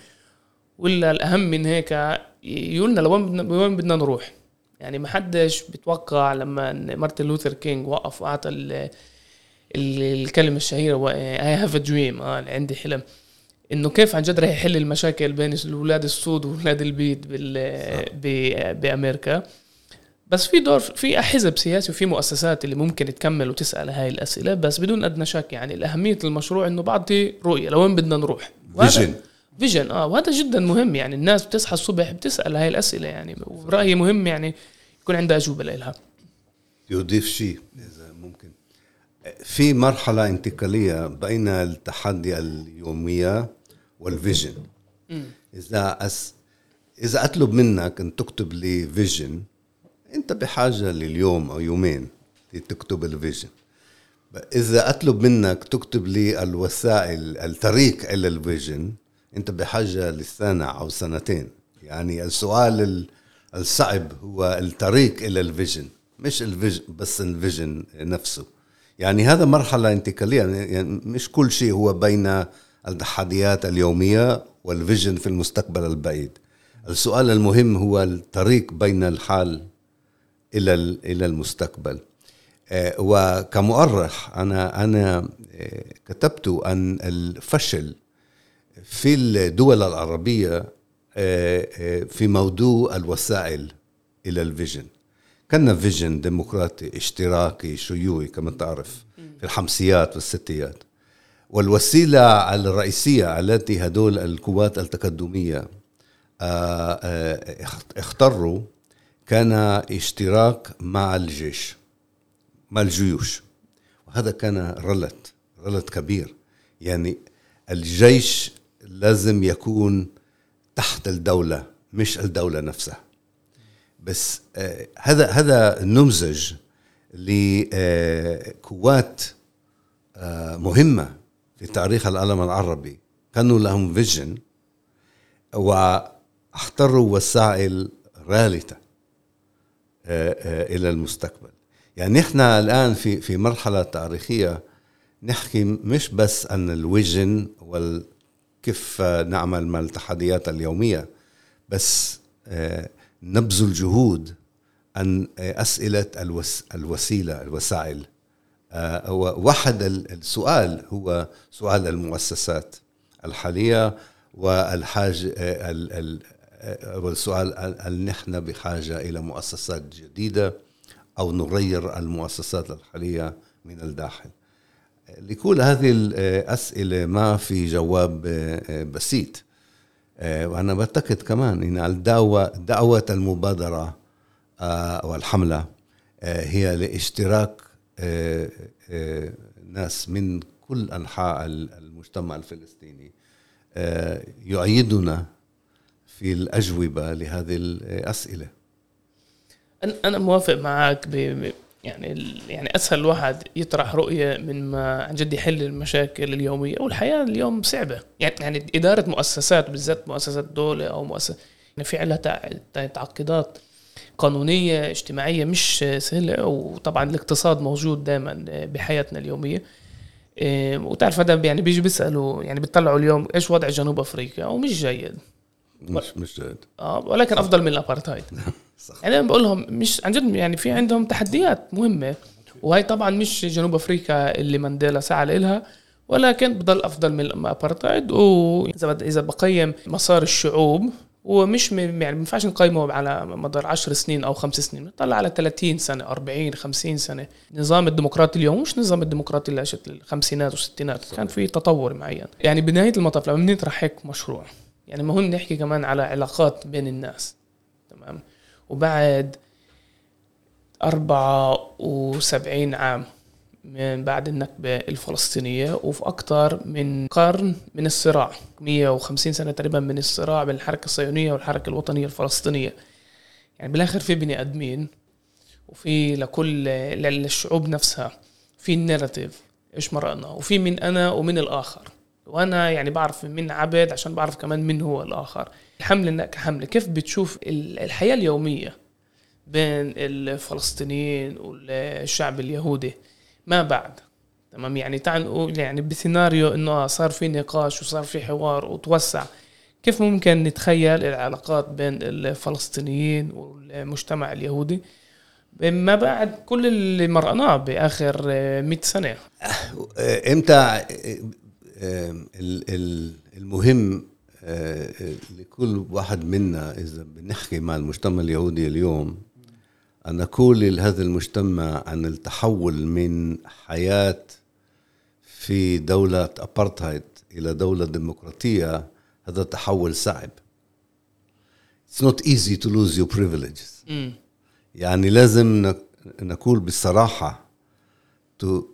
ولا الأهم من هيك يقولنا لوين بدنا نروح؟ يعني ما حدش بيتوقع لما مارتن لوثر كينج وقف وأعطى الكلمة الشهيرة I have a dream عندي حلم. إنه كيف عن جد رح يحل المشاكل بين الاولاد السود واولاد البيض بأمريكا. بس في دور في حزب سياسي وفي مؤسسات اللي ممكن تكمل وتسأل هاي الأسئلة بس بدون أدنى شك يعني الأهمية المشروع إنه بعطي رؤية لوين بدنا نروح. vision vision آه وهذا جدا مهم يعني الناس بتصحى الصبح بتسأل هاي الأسئلة يعني وبرايي مهم يعني يكون عندها أجوبة لها يضيف شيء إذا ممكن. في مرحلة انتقالية بين التحدي اليومية وال vision إذا أس إذا أطلب منك أن تكتب لي vision أنت بحاجة لليوم أو يومين لتكتب ال vision إذا أطلب منك تكتب لي الوسائل الطريق إلى ال vision أنت بحاجة لسنة أو سنتين. يعني السؤال الصعب هو الطريق إلى ال vision مش ال vision بس ال vision نفسه. يعني هذا مرحلة انتقالية يعني مش كل شيء هو بين التحديات اليومية وال vision في المستقبل البعيد. السؤال المهم هو الطريق بين الحال إلى إلى المستقبل. آه، وكمؤرخ أنا أنا آه، كتبت عن الفشل في الدول العربية آه، في موضوع الوسائل إلى ال vision. كان vision ديمقراطي اشتراكي شيوعي كما تعرف في الحمسيات والستيات. والوسيلة الرئيسية التي هدول القوات التقدمية آه، اختاروا كان اشتراك مع الجيش مع الجيوش. وهذا كان غلط غلط كبير. يعني الجيش لازم يكون تحت الدولة مش الدولة نفسها. بس آه هذا هذا نمزج لقوات آه مهمة. في تاريخ العالم العربي. كانوا لهم vision واختاروا وسائل رالتة آه، آه، إلى المستقبل. يعني نحن الآن في في مرحلة تاريخية نحكي مش بس عن ال vision وال كيف نعمل مع التحديات اليومية بس آه، نبذل جهود عن أسئلة الوس الوسيلة الوسائل. آه، واحد السؤال هو سؤال المؤسسات الحالية والحاجة آه، والسؤال هل نحن بحاجة إلى مؤسسات جديدة أو نغير المؤسسات الحالية من الداخل؟ لكل هذه الأسئلة ما في جواب آه، بسيط. آه، وأنا بعتقد كمان إن الدعوة دعوة المبادرة آه، والحملة هي لاشتراك ناس من كل أنحاء المجتمع الفلسطيني آه، يؤيدنا في الأجوبة لهذه الأسئلة. أنا أنا موافق معك ب يعني يعني أسهل الواحد يطرح رؤية من ما عن جد يحل المشاكل اليومية والحياة اليوم صعبة. يعني يعني إدارة مؤسسات بالذات مؤسسات دولة أو مؤسسة يعني في عندها تعقيدات قانونية اجتماعية مش سهلة وطبعا الاقتصاد موجود دائما بحياتنا اليومية. إيه، وتعرف هذا يعني بيجي بيسألوا يعني بيطلعوا اليوم إيش وضع جنوب أفريقيا؟ ومش جيد. مش مش جيد. آه ولكن أفضل من الأبارتهايد. صح. يعني أنا بقول لهم مش عن جد يعني في عندهم تحديات مهمة. وهي طبعا مش جنوب أفريقيا اللي مانديلا سعى لها ولكن بضل أفضل من الأبارتهايد. واذا إذا بقيم مسار الشعوب ومش يعني ما ينفعش نقيمه على مدار 10 سنين أو خمس سنين. نطلع على 30 سنة 40 50 سنة. نظام الديمقراطي اليوم مش نظام الديمقراطي اللي عشت الخمسينات والستينات. كان في تطور معين. يعني بنهاية المطاف لما بنطرح هيك مشروع يعني مهم نحكي كمان على علاقات بين الناس. تمام؟ وبعد 74 عام من بعد النكبة الفلسطينية وفي أكثر من قرن من الصراع 150 سنة تقريبا من الصراع بين الحركة الصهيونية والحركة الوطنية الفلسطينية. يعني بالآخر في بني آدمين وفي لكل للشعوب نفسها في النيراتيف إيش مرقنا؟ وفي من أنا ومن الآخر. وأنا يعني بعرف من عبد عشان بعرف كمان من هو الآخر. الحملة كحمله كيف بتشوف الحياة اليومية بين الفلسطينيين والشعب اليهودي؟ ما بعد. تمام؟ يعني تعال نقول يعني بسيناريو إنه صار في نقاش وصار في حوار وتوسع. كيف ممكن نتخيل العلاقات بين الفلسطينيين والمجتمع اليهودي؟ ما بعد كل اللي مرقناه بآخر 100 سنة. إمتى المهم آه، لكل واحد منا إذا بنحكي مع المجتمع اليهودي اليوم أن نقول لهذا المجتمع عن التحول من حياة في دولة أبارتهايد إلى دولة ديمقراطية هذا تحول صعب. It's not easy to lose your privileges. م. يعني لازم نقول بصراحة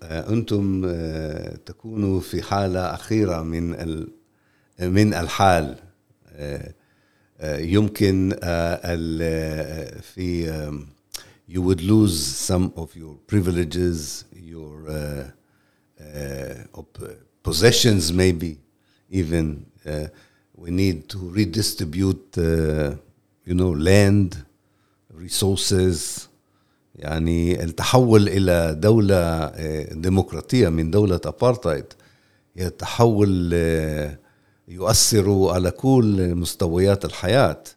أنتم آه، تكونوا في حالة أخيرة من من الحال. آه، آه، يمكن في you would lose some of your privileges, your uh, uh, possessions, maybe even. Uh, we need to redistribute, uh, you know, land, resources. يعني التحول إلى دولة ديمقراطية من دولة أبارتايد هي تحول يؤثر على كل مستويات الحياة آه، آه،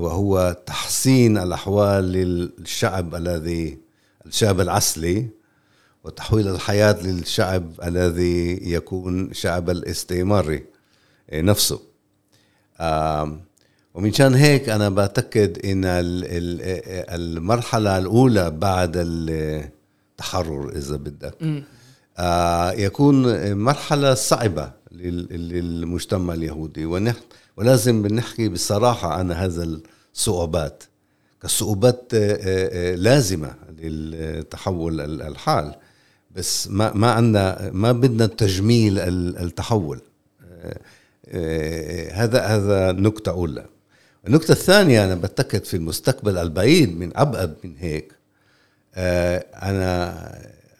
وهو تحسين الأحوال للشعب الذي الشعب العسلي وتحويل الحياة للشعب الذي يكون شعب الاستعماري آه، نفسه. ومنشان هيك أنا بعتقد إن المرحلة الأولى بعد التحرر إذا بدك يكون مرحلة صعبة. للمجتمع اليهودي. ولازم بنحكي بصراحة عن هذا الصعوبات. كصعوبات آه، آه، آه، لازمة للتحول الحال. بس ما ما عندنا ما بدنا تجميل التحول. هذا هذا نقطة أولى. النقطة الثانية أنا بعتقد في المستقبل البعيد من أبعد من هيك أنا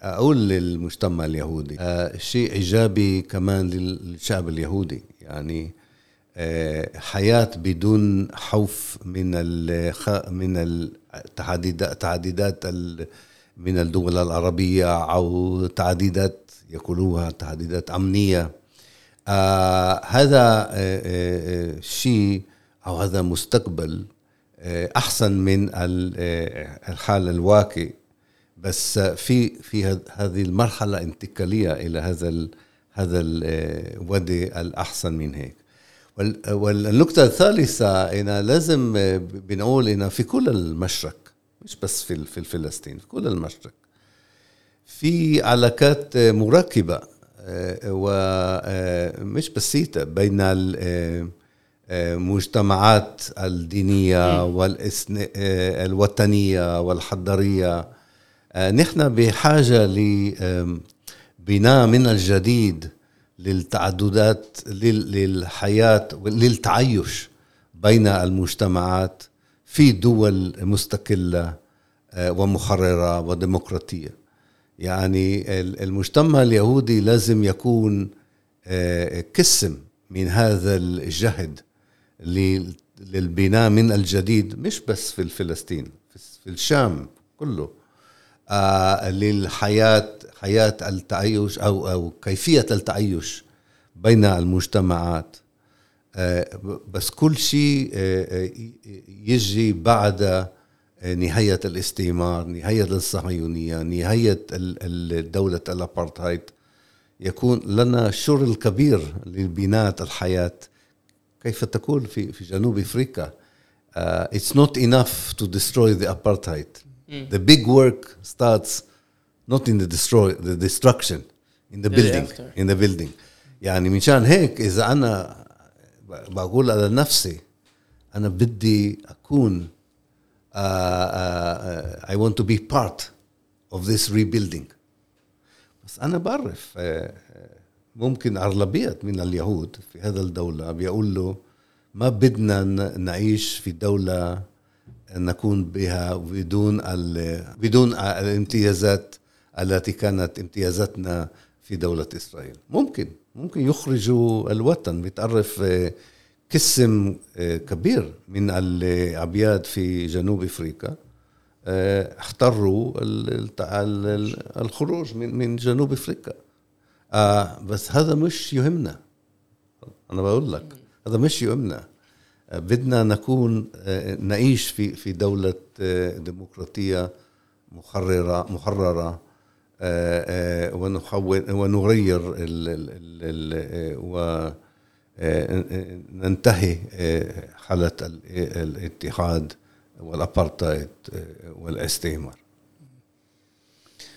أقول للمجتمع اليهودي شيء إيجابي كمان للشعب اليهودي. يعني حياة بدون خوف من من التعديدات تعديدات من الدول العربية أو تعديدات يقولوها تعديدات أمنية. آه هذا آه آه شيء أو هذا مستقبل آه أحسن من الحال الواقع. بس في في هذه المرحلة انتقالية إلى هذا هذا الوادي الأحسن من هيك. والنقطة الثالثة إن لازم بنقول إن في كل المشرق مش بس في في فلسطين في كل المشرق في علاقات مركبة آه، ومش آه، بسيطة بين المجتمعات آه، الدينية والوطنية والحضارية. نحن بحاجة ل بناء من الجديد للتعددات للحياة للتعايش بين المجتمعات في دول مستقلة آه، ومحررة وديمقراطية. يعني المجتمع اليهودي لازم يكون آه، قسم من هذا الجهد للبناء من الجديد مش بس في فلسطين في الشام كله. آه، للحياة حياة التعايش أو أو كيفية التعايش بين المجتمعات. آه، بس كل شيء آه، يجي بعد نهاية الاستعمار نهاية الصهيونية نهاية دولة الأبارتهايد يكون لنا الشر الكبير لبناء الحياة. كيف تقول في في جنوب أفريقيا؟ uh, it's not enough to destroy the apartheid. mm. the big work starts not in the destroy the destruction in the building in the building يعني مشان هيك اذا انا بقول على نفسي انا بدي اكون uh, uh, I want to be part of this rebuilding بس انا بعرف uh, ممكن أغلبية من اليهود في هذا الدولة بيقول له ما بدنا نعيش في دولة نكون بها بدون بدون الامتيازات التي كانت امتيازاتنا في دولة إسرائيل. ممكن ممكن يخرجوا الوطن بتعرف آه، قسم آه، كبير من الأبياد في جنوب أفريقيا آه، اختاروا الخروج من جنوب أفريقيا. آه بس هذا مش يهمنا. أنا بقول لك هذا مش يهمنا. آه بدنا نكون آه نعيش في في دولة آه ديمقراطية محرره محررة آه، ونحول ونغير وننتهي آه، حالة الاتحاد والأبارتايد والاستعمار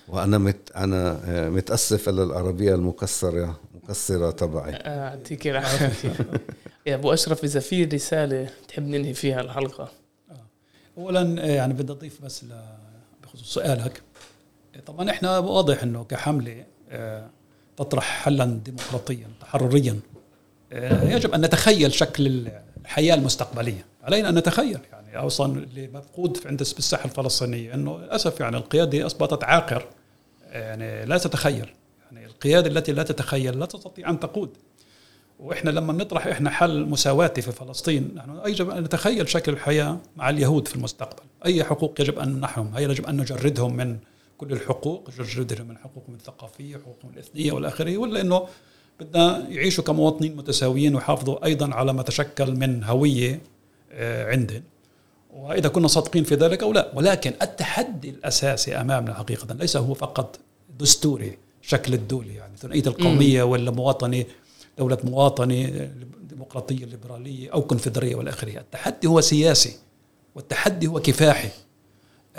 وأنا مت أنا متأسف على العربية المكسرة مكسرة تبعي. يعطيك العافية. يا أبو أشرف إذا في رسالة تحب ننهي فيها الحلقة. آه. اولا يعني بدي أضيف بس بخصوص سؤالك. طبعا إحنا واضح إنه كحملة تطرح حلا ديمقراطيا تحرريا. يجب أن نتخيل شكل الحياة المستقبلية. علينا أن نتخيل يعني أصلا اللي مفقود عند بالساحه الفلسطينية إنه للأسف يعني القيادة أصبحت عاقر. يعني لا تتخيل. يعني القيادة التي لا تتخيل لا تستطيع أن تقود. وإحنا لما نطرح إحنا حل مساواتي في فلسطين نحن يجب أن نتخيل شكل الحياة مع اليهود في المستقبل. أي حقوق يجب أن نمنحهم هي يجب أن نجردهم من كل الحقوق نجردهم من حقوقهم الثقافية حقوقهم الإثنية والآخرة ولا إنه بدنا يعيشوا كمواطنين متساويين ويحافظوا أيضا على ما تشكل من هوية آه، عندهم. وإذا كنا صادقين في ذلك أو لا. ولكن التحدي الأساسي أمامنا حقيقه ليس هو فقط دستوري شكل الدولي يعني ثنائية القومية ولا مواطنه دولة مواطنة ديمقراطية ليبرالية أو كونفدرالية والى آخره. التحدي هو سياسي والتحدي هو كفاحي.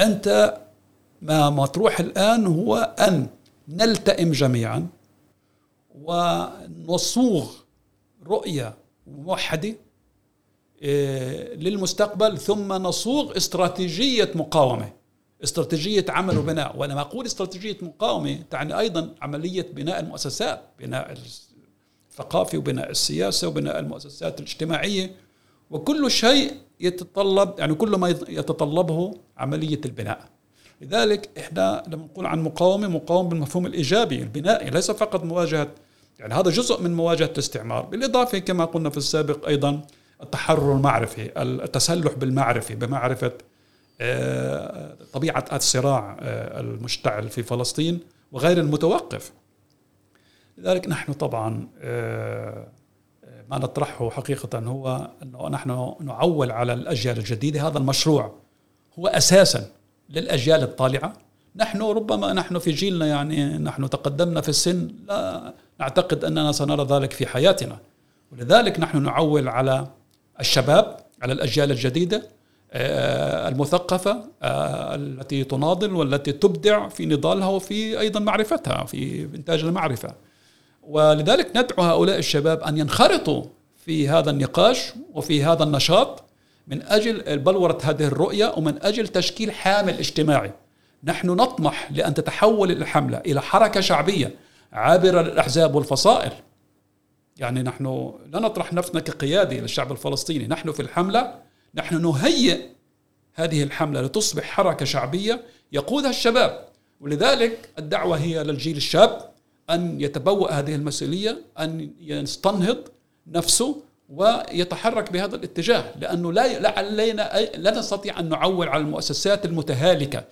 أنت ما مطروح الآن هو أن نلتئم جميعا ونصوغ رؤية موحدة آه، للمستقبل ثم نصوغ استراتيجية مقاومة استراتيجية عمل وبناء. وأنا أقول استراتيجية مقاومة تعني أيضا عملية بناء المؤسسات بناء الثقافي وبناء السياسة وبناء المؤسسات الاجتماعية وكل شيء يتطلب يعني كل ما يتطلبه عملية البناء. لذلك إحنا لما نقول عن مقاومة مقاومة بالمفهوم الإيجابي البنائي ليس فقط مواجهة يعني هذا جزء من مواجهة الاستعمار. بالإضافة كما قلنا في السابق أيضا التحرر المعرفي التسلح بالمعرفة بمعرفة آه، طبيعة الصراع آه، المشتعل في فلسطين وغير المتوقف. لذلك نحن طبعا آه، ما نطرحه حقيقة هو أنه نحن نعول على الأجيال الجديدة هذا المشروع. هو أساسا للأجيال الطالعة. نحن ربما نحن في جيلنا يعني نحن تقدمنا في السن لا نعتقد أننا سنرى ذلك في حياتنا. ولذلك نحن نعول على الشباب على الأجيال الجديدة آه، المثقفة آه، التي تناضل والتي تبدع في نضالها وفي أيضا معرفتها في إنتاج المعرفة. ولذلك ندعو هؤلاء الشباب أن ينخرطوا في هذا النقاش وفي هذا النشاط من أجل بلورة هذه الرؤية ومن أجل تشكيل حامل اجتماعي. نحن نطمح لأن تتحول الحملة إلى حركة شعبية عابرة للأحزاب والفصائل. يعني نحن لا نطرح نفسنا كقيادة للشعب الفلسطيني. نحن في الحملة نحن نهيئ هذه الحملة لتصبح حركة شعبية يقودها الشباب. ولذلك الدعوة هي للجيل الشاب. أن يتبوأ هذه المسؤولية أن يستنهض نفسه ويتحرك بهذا الاتجاه لأنه لا لا علينا لا نستطيع أن نعول على المؤسسات المتهالكة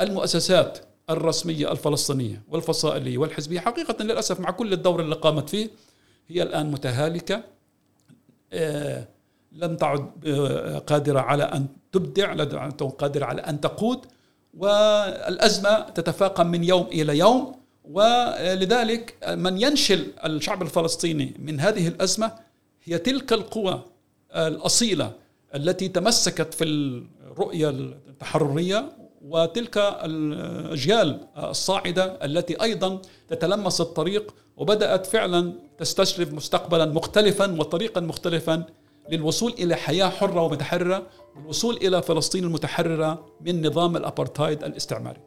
المؤسسات الرسمية الفلسطينية والفصائلية والحزبية. حقيقة للأسف مع كل الدور اللي قامت فيه هي الآن متهالكة آه، لم تعد آه، قادرة على أن تبدع لم تعد قادرة على أن تقود والأزمة تتفاقم من يوم إلى يوم. ولذلك من ينشل الشعب الفلسطيني من هذه الأزمة هي تلك القوى الأصيلة التي تمسكت في الرؤية التحررية وتلك الأجيال الصاعدة التي أيضا تتلمس الطريق وبدأت فعلا تستشرف مستقبلا مختلفا وطريقا مختلفا للوصول إلى حياة حرة ومتحررة والوصول إلى فلسطين المتحررة من نظام الأبرتايد الاستعماري.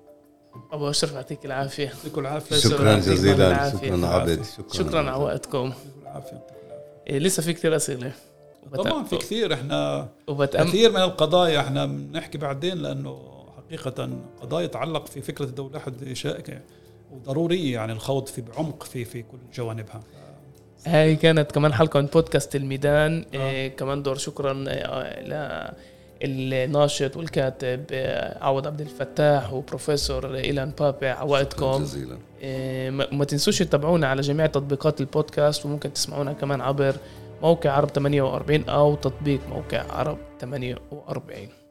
أبو أشرف يعطيك العافية. يعطيكم العافية. شكرا جزيلا شكرا عبد شكرا. على وقتكم. العافية. إيه لسه في كثير أسئلة. طبعا في كثير. إحنا وبتأم... كثير من القضايا إحنا بنحكي بعدين لأنه حقيقة قضايا تتعلق في فكرة الدولة. الواحد شائكه وضروريه يعني الخوض في بعمق في في كل جوانبها. هاي كانت كمان حلقة من بودكاست الميدان. آه. إيه كمان دور شكرا آه، ل الناشط والكاتب آه، عوض عبد الفتاح وبروفيسور إيلان بابي على وقتكم جزيلا. إيه ما تنسوش تتابعونا على جميع تطبيقات البودكاست وممكن تسمعونا كمان عبر موقع عرب 48 أو تطبيق موقع عرب 48